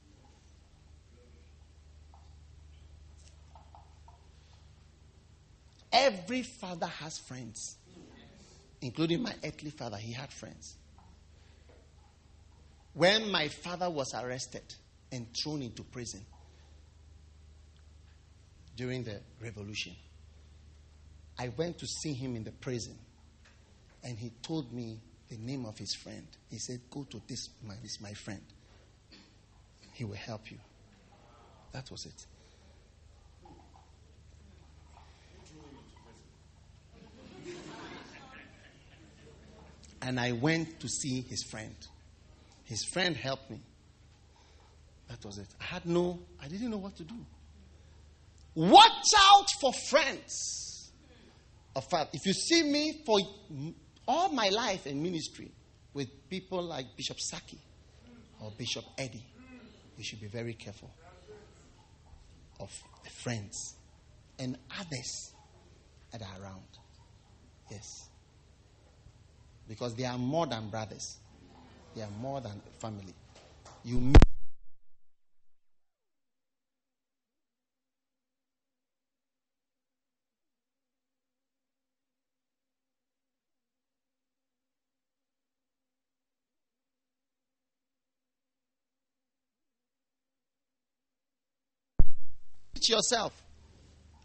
Every father has friends, including my earthly father. He had friends. When my father was arrested and thrown into prison during the revolution, I went to see him in the prison and he told me the name of his friend. He said, Go to this, my, this my friend. He will help you. That was it. And I went to see his friend. His friend helped me. That was it. I had no, I didn't know what to do. Watch out for friends. Of fact, if you see me for all my life in ministry with people like Bishop Saki or Bishop Eddie, you should be very careful of the friends and others that are around. Yes. Because they are more than brothers, they are more than family. You meet yourself.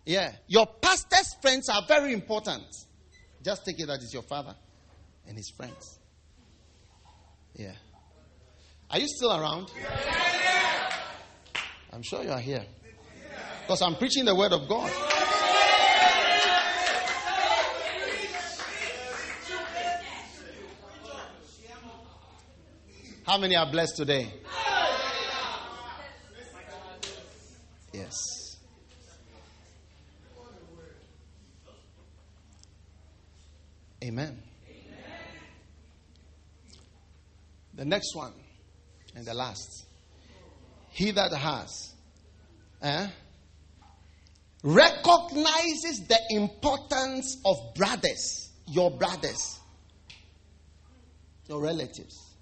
Yeah. Your pastor's friends are very important. Just take it that it's your father and his friends. Yeah. Are you still around? I'm sure you are here. Because I'm preaching the word of God. How many are blessed today? Yes. Amen. The next one and the last. He that has eh, recognizes the importance of brothers, your brothers, your relatives.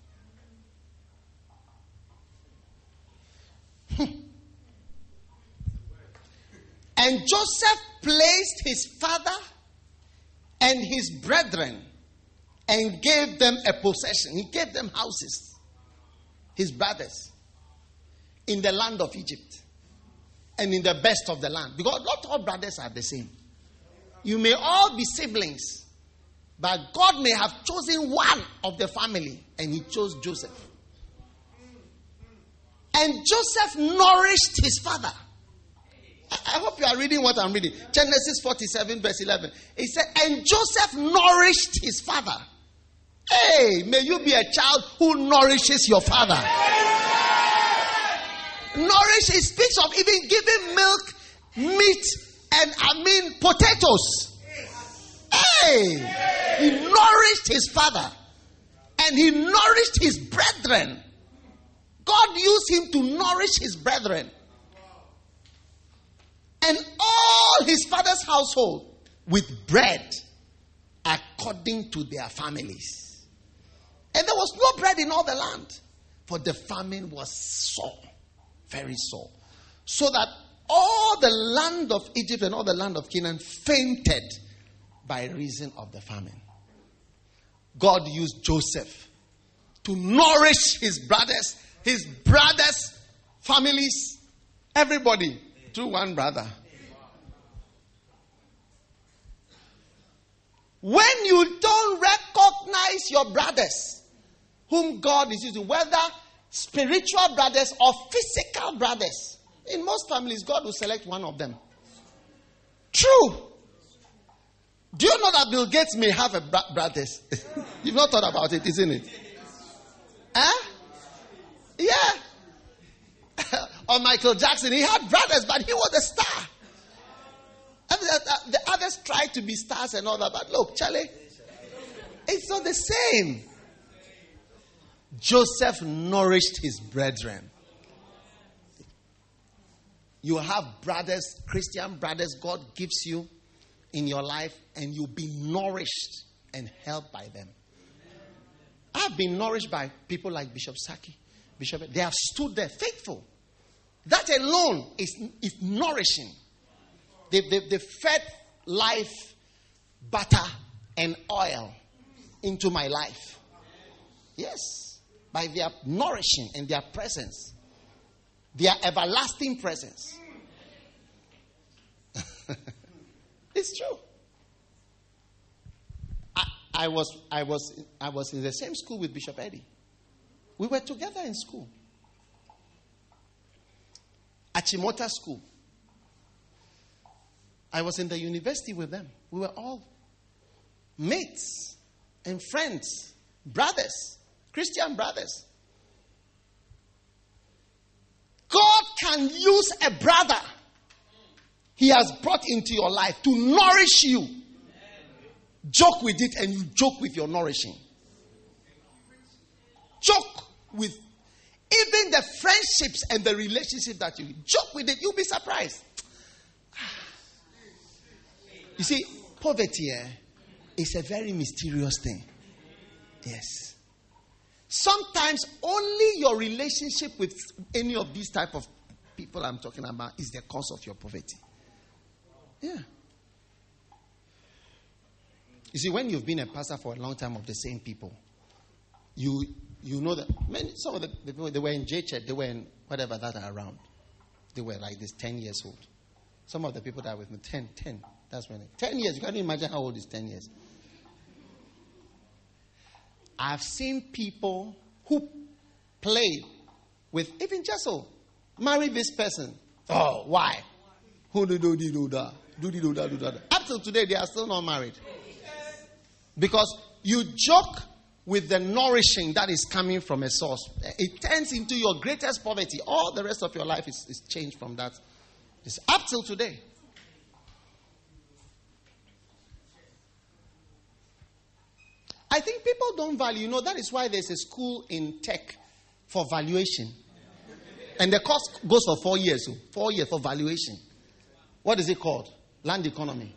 and Joseph placed his father and his brethren and gave them a possession. He gave them houses, his brothers, in the land of Egypt and in the best of the land. Because not all brothers are the same. You may all be siblings, but God may have chosen one of the family and he chose Joseph. And Joseph nourished his father. I hope you are reading what I'm reading. Genesis 47, verse 11. He said, And Joseph nourished his father. Hey, may you be a child who nourishes your father. Nourish, it speaks of even giving milk, meat, and I mean potatoes. Hey, he nourished his father and he nourished his brethren. God used him to nourish his brethren. And all his father's household with bread according to their families. And there was no bread in all the land, for the famine was sore, very sore. So that all the land of Egypt and all the land of Canaan fainted by reason of the famine. God used Joseph to nourish his brothers, his brothers' families, everybody through one brother. When you don't recognize your brothers, whom God is using, whether spiritual brothers or physical brothers, in most families, God will select one of them. True. Do you know that Bill Gates may have a bra- brothers? You've not thought about it, isn't it? Huh? Yeah. Or Michael Jackson, he had brothers, but he was a star. And the, the others tried to be stars and all that, but look, Charlie, it's not the same. Joseph nourished his brethren. You have brothers, Christian brothers, God gives you in your life, and you'll be nourished and helped by them. I've been nourished by people like Bishop Saki. Bishop, they have stood there faithful. That alone is, is nourishing. They, they, they fed life, butter, and oil into my life. Yes, by their nourishing and their presence, their everlasting presence. it's true. I, I, was, I, was, I was in the same school with Bishop Eddie. We were together in school. Achimota School. I was in the university with them. We were all mates and friends, brothers, Christian brothers. God can use a brother he has brought into your life to nourish you. Joke with it and you joke with your nourishing. Joke with even the friendships and the relationship that you joke with it, you'll be surprised. You see, poverty eh, is a very mysterious thing. Yes. Sometimes only your relationship with any of these type of people I'm talking about is the cause of your poverty. Yeah. You see, when you've been a pastor for a long time of the same people, you you know that many, some of the people they were in J Church, they were in whatever that are around. They were like this 10 years old. Some of the people that were with me, 10, 10. That's when, 10 years. You can't imagine how old is 10 years. I've seen people who played with even Jessel oh, marry this person. Oh, why? Who do do do da do do da do da. Up till today, they are still not married because you joke with the nourishing that is coming from a source. It turns into your greatest poverty. All the rest of your life is, is changed from that. It's up till today. I think people don't value, you know, that is why there's a school in tech for valuation. And the course goes for four years. So four years for valuation. What is it called? Land economy.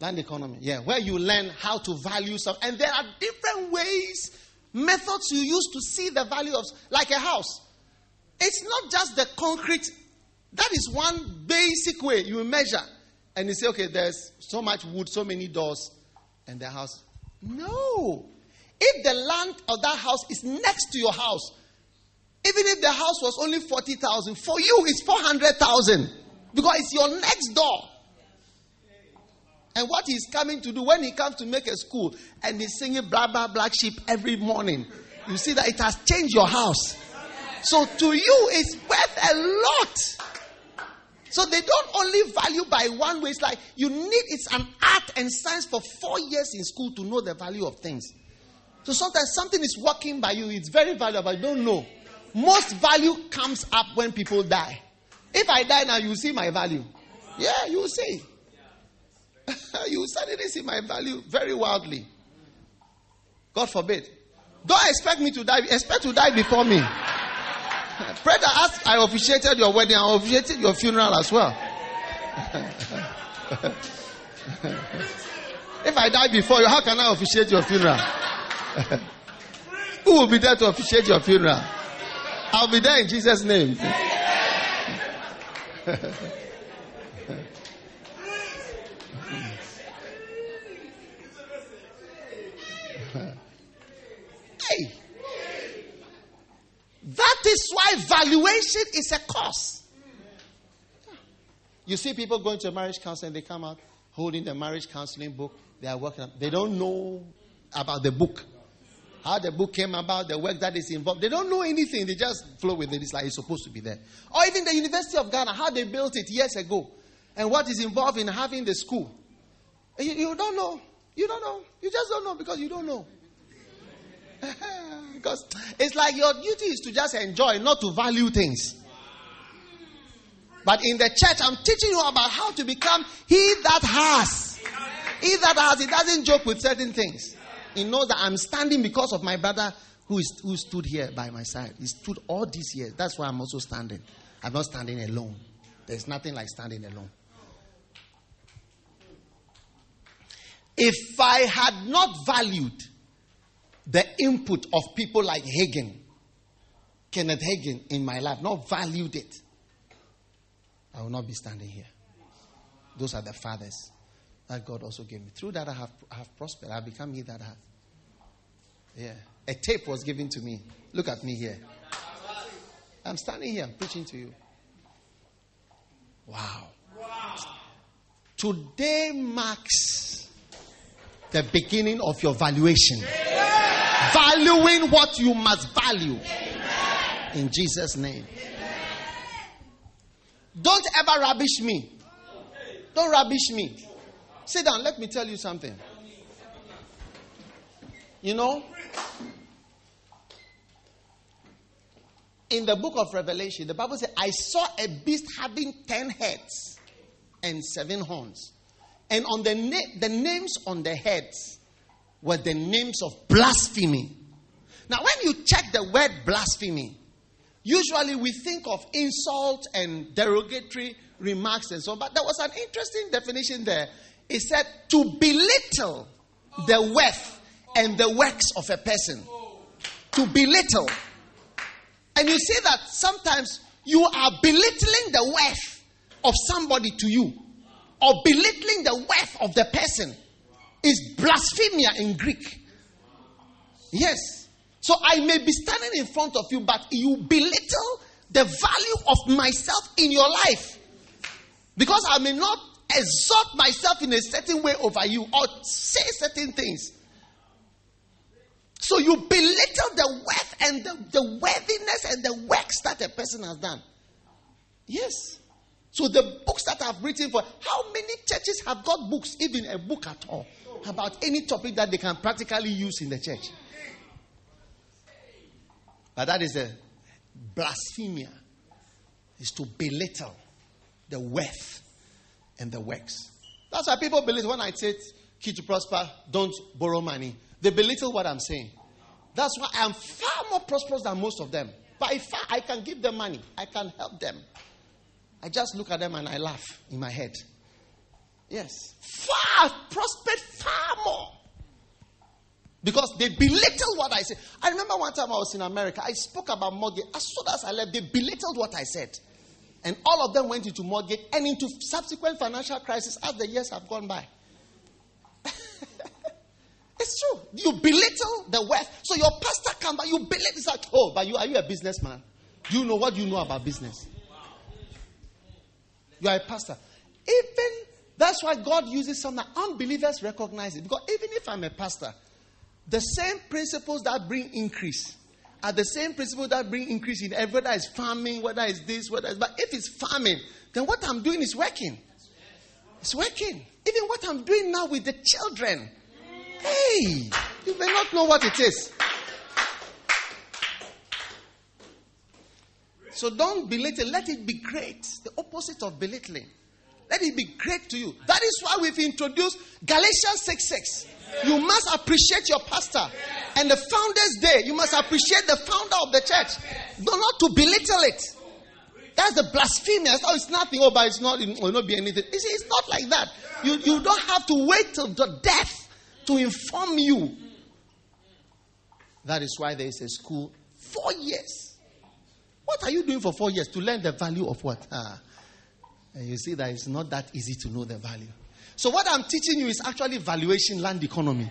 Land economy. Yeah, where you learn how to value something. And there are different ways, methods you use to see the value of, like a house. It's not just the concrete. That is one basic way you measure. And you say, okay, there's so much wood, so many doors. and their house. No. If the land of that house is next to your house, even if the house was only 40,000, for you it's 400,000 because it's your next door. And what he's coming to do when he comes to make a school and he's singing blah blah black sheep every morning, you see that it has changed your house. So to you, it's worth a lot. So they don't only value by one way. It's like you need it's an art and science for four years in school to know the value of things. So sometimes something is working by you, it's very valuable, you don't know. Most value comes up when people die. If I die now, you see my value. Yeah, you see. you suddenly see my value very wildly. God forbid. Don't expect me to die. Expect to die before me. Brother, ask, I officiated your wedding. I officiated your funeral as well. if I die before you, how can I officiate your funeral? Who will be there to officiate your funeral? I'll be there in Jesus' name. That is why valuation is a cost. You see people going to marriage counseling, and they come out holding the marriage counseling book. They are working. They don't know about the book how the book came about, the work that is involved. They don't know anything. They just flow with it. It's like it's supposed to be there. Or even the University of Ghana, how they built it years ago, and what is involved in having the school. You, you don't know. You don't know. You just don't know because you don't know. because it's like your duty is to just enjoy, not to value things. But in the church, I'm teaching you about how to become he that has. He that has, he doesn't joke with certain things. He knows that I'm standing because of my brother who, is, who stood here by my side. He stood all these years. That's why I'm also standing. I'm not standing alone. There's nothing like standing alone. If I had not valued the input of people like Hagin, Kenneth Hagin, in my life, not valued it, I will not be standing here. Those are the fathers that God also gave me. Through that, I have, I have prospered. I have become he that I have. Yeah. A tape was given to me. Look at me here. I'm standing here, I'm preaching to you. Wow. wow. Today marks the beginning of your valuation. Amen. Valuing what you must value. In Jesus' name. Don't ever rubbish me. Don't rubbish me. Sit down, let me tell you something. You know, in the book of Revelation, the Bible says, I saw a beast having ten heads and seven horns. And on the, na- the names on the heads were the names of blasphemy. Now, when you check the word blasphemy, usually we think of insult and derogatory remarks and so on. But there was an interesting definition there. It said to belittle the worth and the works of a person. To belittle. And you see that sometimes you are belittling the worth of somebody to you, or belittling the worth of the person, is blasphemia in Greek. Yes. So I may be standing in front of you, but you belittle the value of myself in your life. Because I may not exalt myself in a certain way over you or say certain things. So you belittle the worth and the, the worthiness and the works that a person has done. Yes. So the books that I've written for, how many churches have got books, even a book at all, about any topic that they can practically use in the church? But that is a blasphemia, is to belittle the worth and the works. That's why people believe when I say key to prosper, don't borrow money. They belittle what I'm saying. That's why I'm far more prosperous than most of them. By far, I can give them money, I can help them. I just look at them and I laugh in my head. Yes. Far prospered far more. Because they belittle what I said. I remember one time I was in America, I spoke about mortgage. As soon as I left, they belittled what I said. And all of them went into mortgage and into subsequent financial crisis as the years have gone by. It's true. You belittle the wealth. So your pastor come, but you belittle. It's like, oh, but you are you a businessman? Do you know what you know about business? You are a pastor. Even that's why God uses some that unbelievers recognize it. Because even if I'm a pastor, the same principles that bring increase are the same principles that bring increase in every, whether it's farming, whether it's this, whether it's but if it's farming, then what I'm doing is working. It's working. Even what I'm doing now with the children. Hey, you may not know what it is. So don't belittle. Let it be great. The opposite of belittling. Let it be great to you. That is why we've introduced Galatians 6 6. You must appreciate your pastor. And the founder's day, you must appreciate the founder of the church. Do not to belittle it. That's the blasphemous. Oh, it's nothing. Oh, but it's not. It will not be anything. See, it's not like that. You, you don't have to wait till the death to inform you. That is why there is a school four years. What are you doing for four years? To learn the value of what? Ah. And you see that it's not that easy to know the value. So, what I'm teaching you is actually valuation land economy.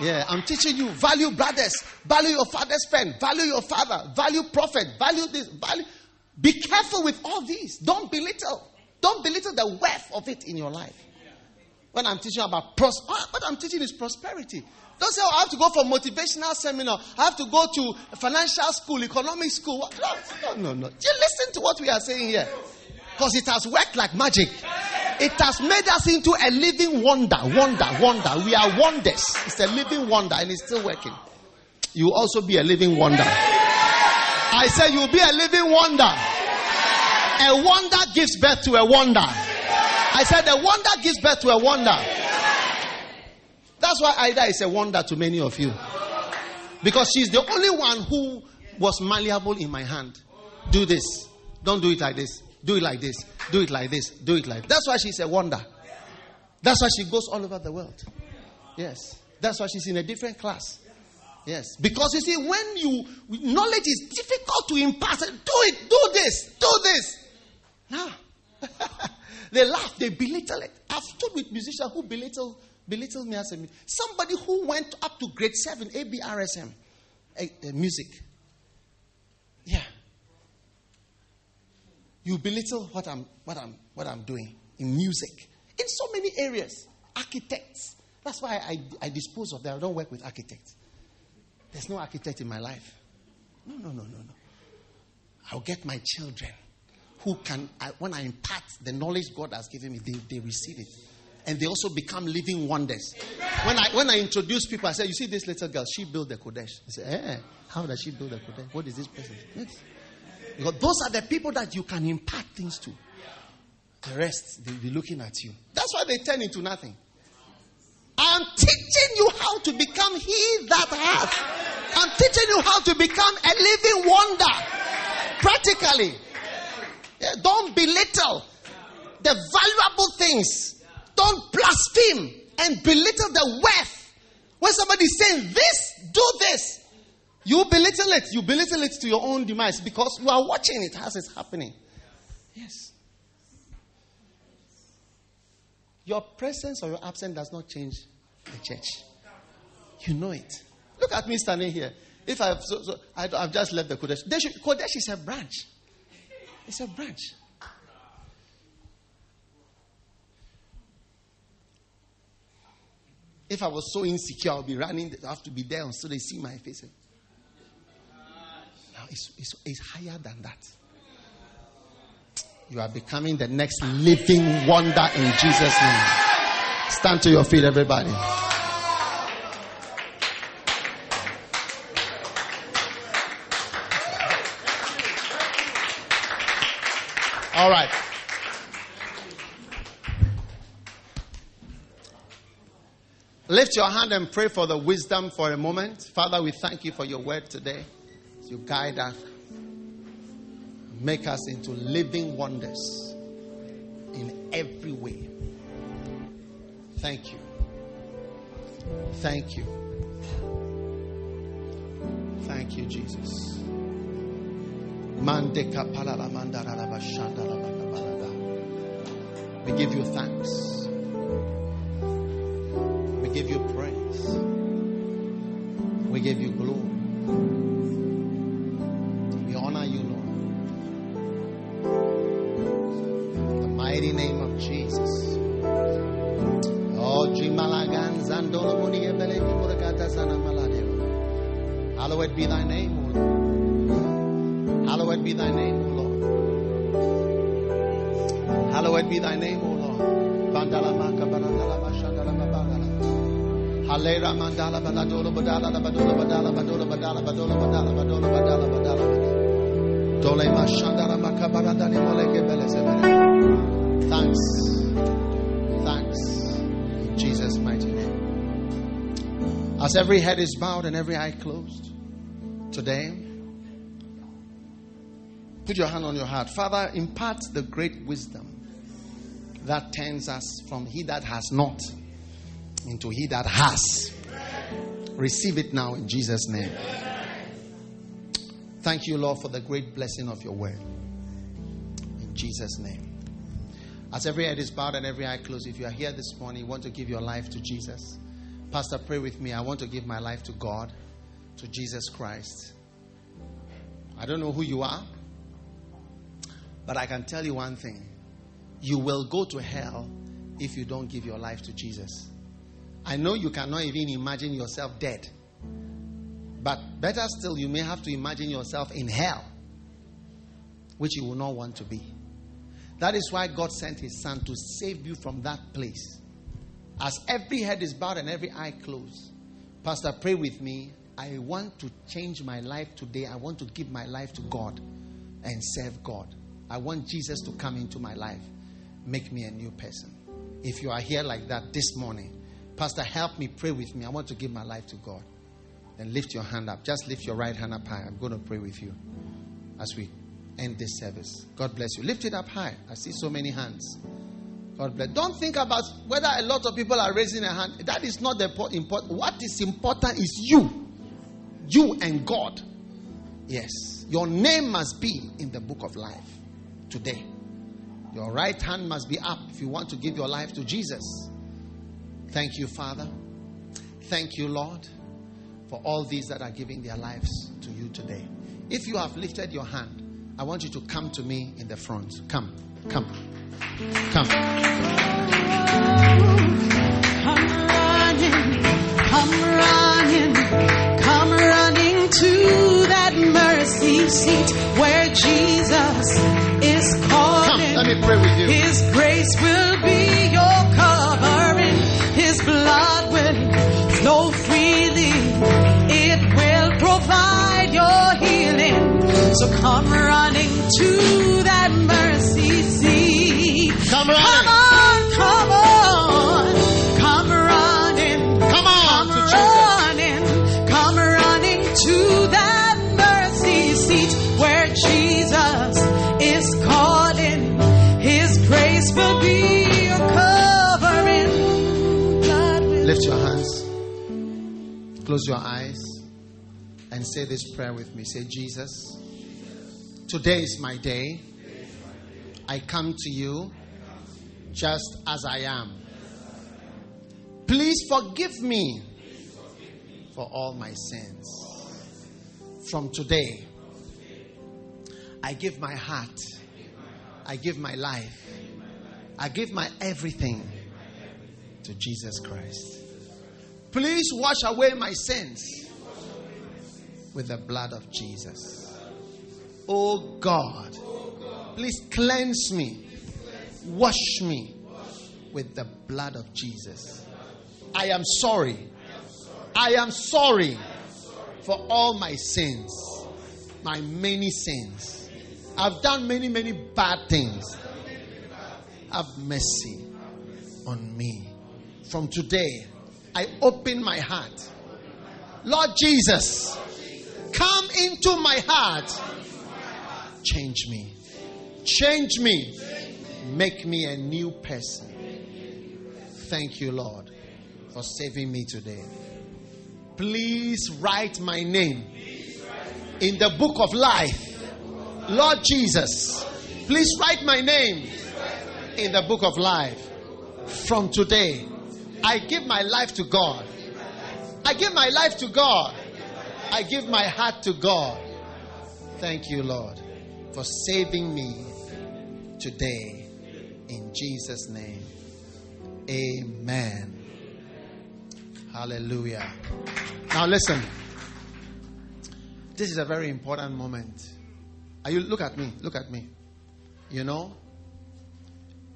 Yeah, I'm teaching you value brothers, value your father's friend, value your father, value prophet, value this, value. Be careful with all these. Don't belittle. Don't belittle the worth of it in your life. When I'm teaching about pros, ah, what I'm teaching is prosperity. Don't say, oh, I have to go for motivational seminar. I have to go to financial school, economic school. No, no, no. Just listen to what we are saying here. Because it has worked like magic. It has made us into a living wonder, wonder, wonder. We are wonders. It's a living wonder and it's still working. You also be a living wonder. I said you'll be a living wonder. A wonder gives birth to a wonder. I said a wonder gives birth to a wonder. That's why Ida is a wonder to many of you. Because she's the only one who was malleable in my hand. Do this. Don't do it like this. Do it like this. Do it like this. Do it like this. That's why she's a wonder. That's why she goes all over the world. Yes. That's why she's in a different class. Yes. Because you see, when you knowledge is difficult to impart, do it, do this, do this. Now they laugh, they belittle it. I've stood with musicians who belittle belittle me as a me. somebody who went up to grade seven, ABRSM, music. Yeah. You belittle what I'm what I'm what I'm doing in music. In so many areas. Architects. That's why I, I dispose of them. I don't work with architects. There's no architect in my life. No, no, no, no, no. I'll get my children who can, I, when I impart the knowledge God has given me, they, they receive it. And they also become living wonders. When I, when I introduce people, I say, You see this little girl, she built the Qodesh. I say, Eh, how does she build the Qodesh? What is this person? Yes. Because those are the people that you can impart things to. The rest, they'll be looking at you. That's why they turn into nothing. I'm teaching you how to become he that hath. I'm teaching you how to become a living wonder. Practically. Don't belittle the valuable things. Don't blaspheme and belittle the worth. When somebody's saying this, do this. You belittle it. You belittle it to your own demise because you are watching it as it's happening. Yes. Your presence or your absence does not change the church. You know it. Look at me standing here. If I've, so, so, I, have just left the Qodesh. Qodesh is a branch. It's a branch. If I was so insecure, I would be running. I have to be there so they see my face. It's, it's, it's higher than that. You are becoming the next living wonder in Jesus' name. Stand to your feet, everybody. All right. Lift your hand and pray for the wisdom for a moment. Father, we thank you for your word today. You guide us, make us into living wonders in every way. Thank you. Thank you. Thank you, Jesus. We give you thanks. We give you praise. Hallowed Halera mandala badala badola badala badola badala badola badala badola badala badala. Thanks. Thanks. In Jesus' mighty name. As every head is bowed and every eye closed, today, put your hand on your heart. Father, impart the great wisdom that turns us from he that has not into he that has. Receive it now in Jesus' name. Thank you, Lord, for the great blessing of your word. In Jesus' name. As every head is bowed and every eye closed, if you are here this morning, you want to give your life to Jesus. Pastor, pray with me. I want to give my life to God, to Jesus Christ. I don't know who you are, but I can tell you one thing. You will go to hell if you don't give your life to Jesus. I know you cannot even imagine yourself dead, but better still, you may have to imagine yourself in hell, which you will not want to be. That is why God sent His Son to save you from that place. As every head is bowed and every eye closed, Pastor, pray with me. I want to change my life today. I want to give my life to God and serve God. I want Jesus to come into my life, make me a new person. If you are here like that this morning, Pastor, help me, pray with me. I want to give my life to God. Then lift your hand up. Just lift your right hand up high. I'm going to pray with you as we end this service. God bless you. Lift it up high. I see so many hands. God bless. Don't think about whether a lot of people are raising a hand. That is not the important. What is important is you. You and God. Yes. Your name must be in the book of life today. Your right hand must be up if you want to give your life to Jesus. Thank you, Father. Thank you, Lord, for all these that are giving their lives to you today. If you have lifted your hand, I want you to come to me in the front. Come, come, come. Come running, come running, come running to that mercy seat where Jesus is calling. Come, let me pray with you. His grace will be So come running to that mercy seat. Come running. Come on, come on. Come running. Come on Come to Jesus. running. Come running to that mercy seat where Jesus is calling. His grace will be your covering. God will Lift your hands. Close your eyes and say this prayer with me. Say, Jesus, today is my day. I come to you just as I am. Please forgive me for all my sins. From today, I give my heart, I give my life, I give my everything to Jesus Christ. Please wash away my sins with the blood of Jesus. Oh God, please cleanse me, wash me with the blood of Jesus. I am sorry. I am sorry for all my sins, my many sins. I've done many, many bad things. Have mercy on me. From today, I open my heart. Lord Jesus, come into my heart. Change me. Change me. Make me a new person. Thank you, Lord, for saving me today. Please write my name in the book of life. Lord Jesus, please write my name in the book of life. From today, I give my life to God. I give my life to God. I give my heart to God. Thank you, Lord, for saving me today. In Jesus' name, amen. Hallelujah. Now, listen. This is a very important moment. Are you look at me? Look at me. You know,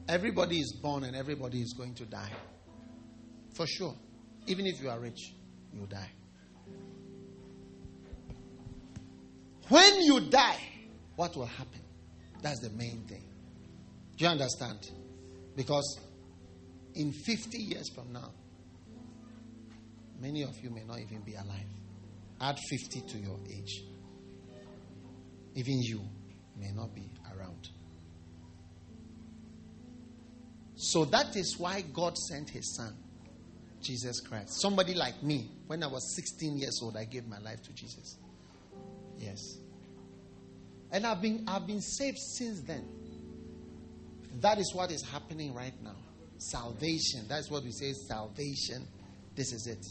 everybody is born and everybody is going to die. For sure. Even if you are rich, you die. When you die, what will happen? That's the main thing. Do you understand? Because in 50 years from now, many of you may not even be alive. Add 50 to your age. Even you may not be around. So that is why God sent his son, Jesus Christ. Somebody like me, when I was 16 years old, I gave my life to Jesus. Yes. And I've been I've been saved since then. That is what is happening right now. Salvation. That's what we say salvation. This is it.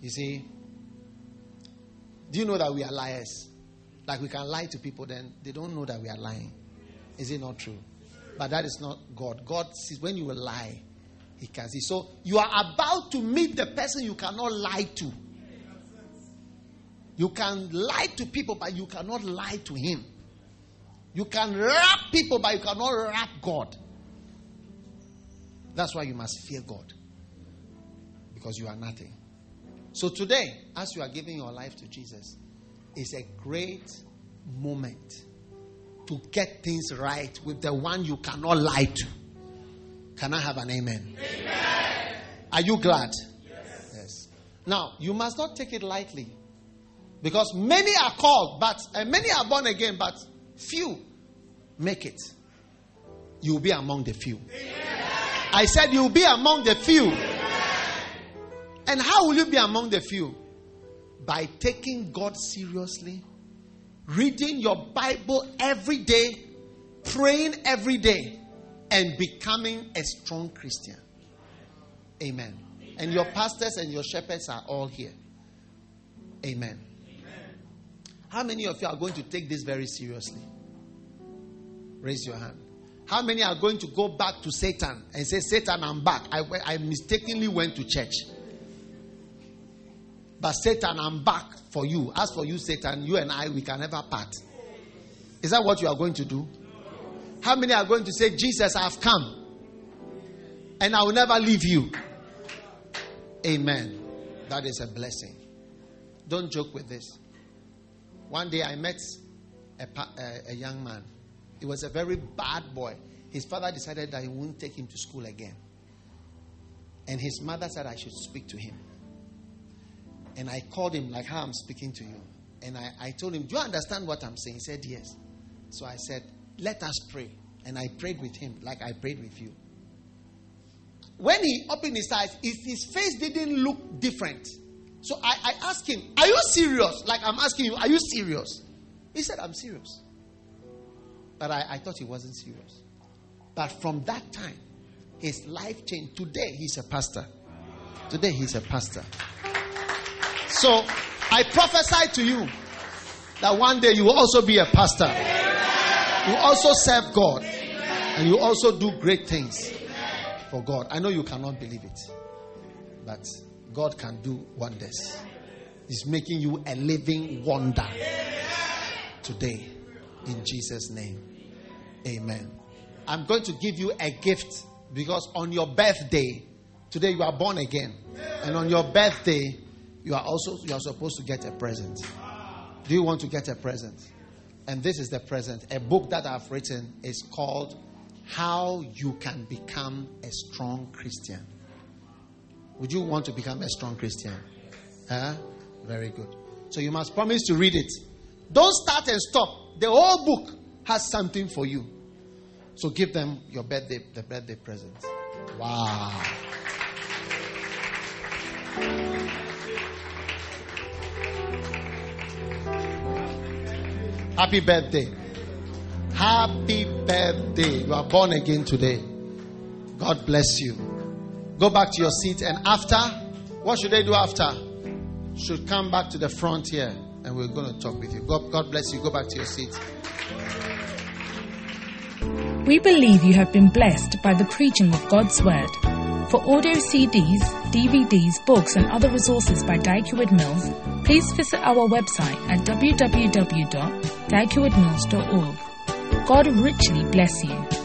You see, do you know that we are liars? Like we can lie to people, then they don't know that we are lying. Is it not true? But that is not God. God sees when you will lie, He can see. So you are about to meet the person you cannot lie to. You can lie to people, but you cannot lie to Him. You can rap people, but you cannot rap God. That's why you must fear God. Because you are nothing. So today, as you are giving your life to Jesus, is a great moment to get things right with the one you cannot lie to. Can I have an amen? amen. Are you glad? Yes. yes. Now, you must not take it lightly. Because many are called, but and many are born again, but few make it. You'll be among the few. Amen. I said you'll be among the few. And how will you be among the few? By taking God seriously, reading your Bible every day, praying every day, and becoming a strong Christian. Amen. Amen. And your pastors and your shepherds are all here. Amen. Amen. How many of you are going to take this very seriously? Raise your hand. How many are going to go back to Satan and say, Satan, I'm back? I, I mistakenly went to church. But Satan, I'm back for you. As for you, Satan, you and I, we can never part. Is that what you are going to do? How many are going to say, Jesus, I've come and I will never leave you? Amen. That is a blessing. Don't joke with this. One day I met a, a, a young man. He was a very bad boy. His father decided that he wouldn't take him to school again. And his mother said I should speak to him. And I called him like how I'm speaking to you. And I, I told him, Do you understand what I'm saying? He said, Yes. So I said, Let us pray. And I prayed with him like I prayed with you. When he opened his eyes, his, his face didn't look different. So I, I asked him, Are you serious? Like I'm asking you, Are you serious? He said, I'm serious. But I, I thought he wasn't serious. But from that time, his life changed. Today, he's a pastor. Today, he's a pastor. So I prophesy to you that one day you will also be a pastor. You also serve God. And you also do great things for God. I know you cannot believe it, but God can do wonders. He's making you a living wonder today. In Jesus' name. Amen. I'm going to give you a gift because on your birthday, today you are born again. And on your birthday, you are also you are supposed to get a present. Do you want to get a present? And this is the present. A book that I've written is called How You Can Become a Strong Christian. Would you want to become a strong Christian? Huh? Very good. So you must promise to read it. Don't start and stop. The whole book has something for you. So give them your birthday, the birthday present. Wow. Happy birthday. Happy birthday. You are born again today. God bless you. Go back to your seat and after, what should they do after? Should come back to the front here and we're going to talk with you. God, God bless you. Go back to your seat. We believe you have been blessed by the preaching of God's word. For audio CDs, DVDs, books, and other resources by Dag Heward-Mills, please visit our website at www.daghewardmills.org. God richly bless you.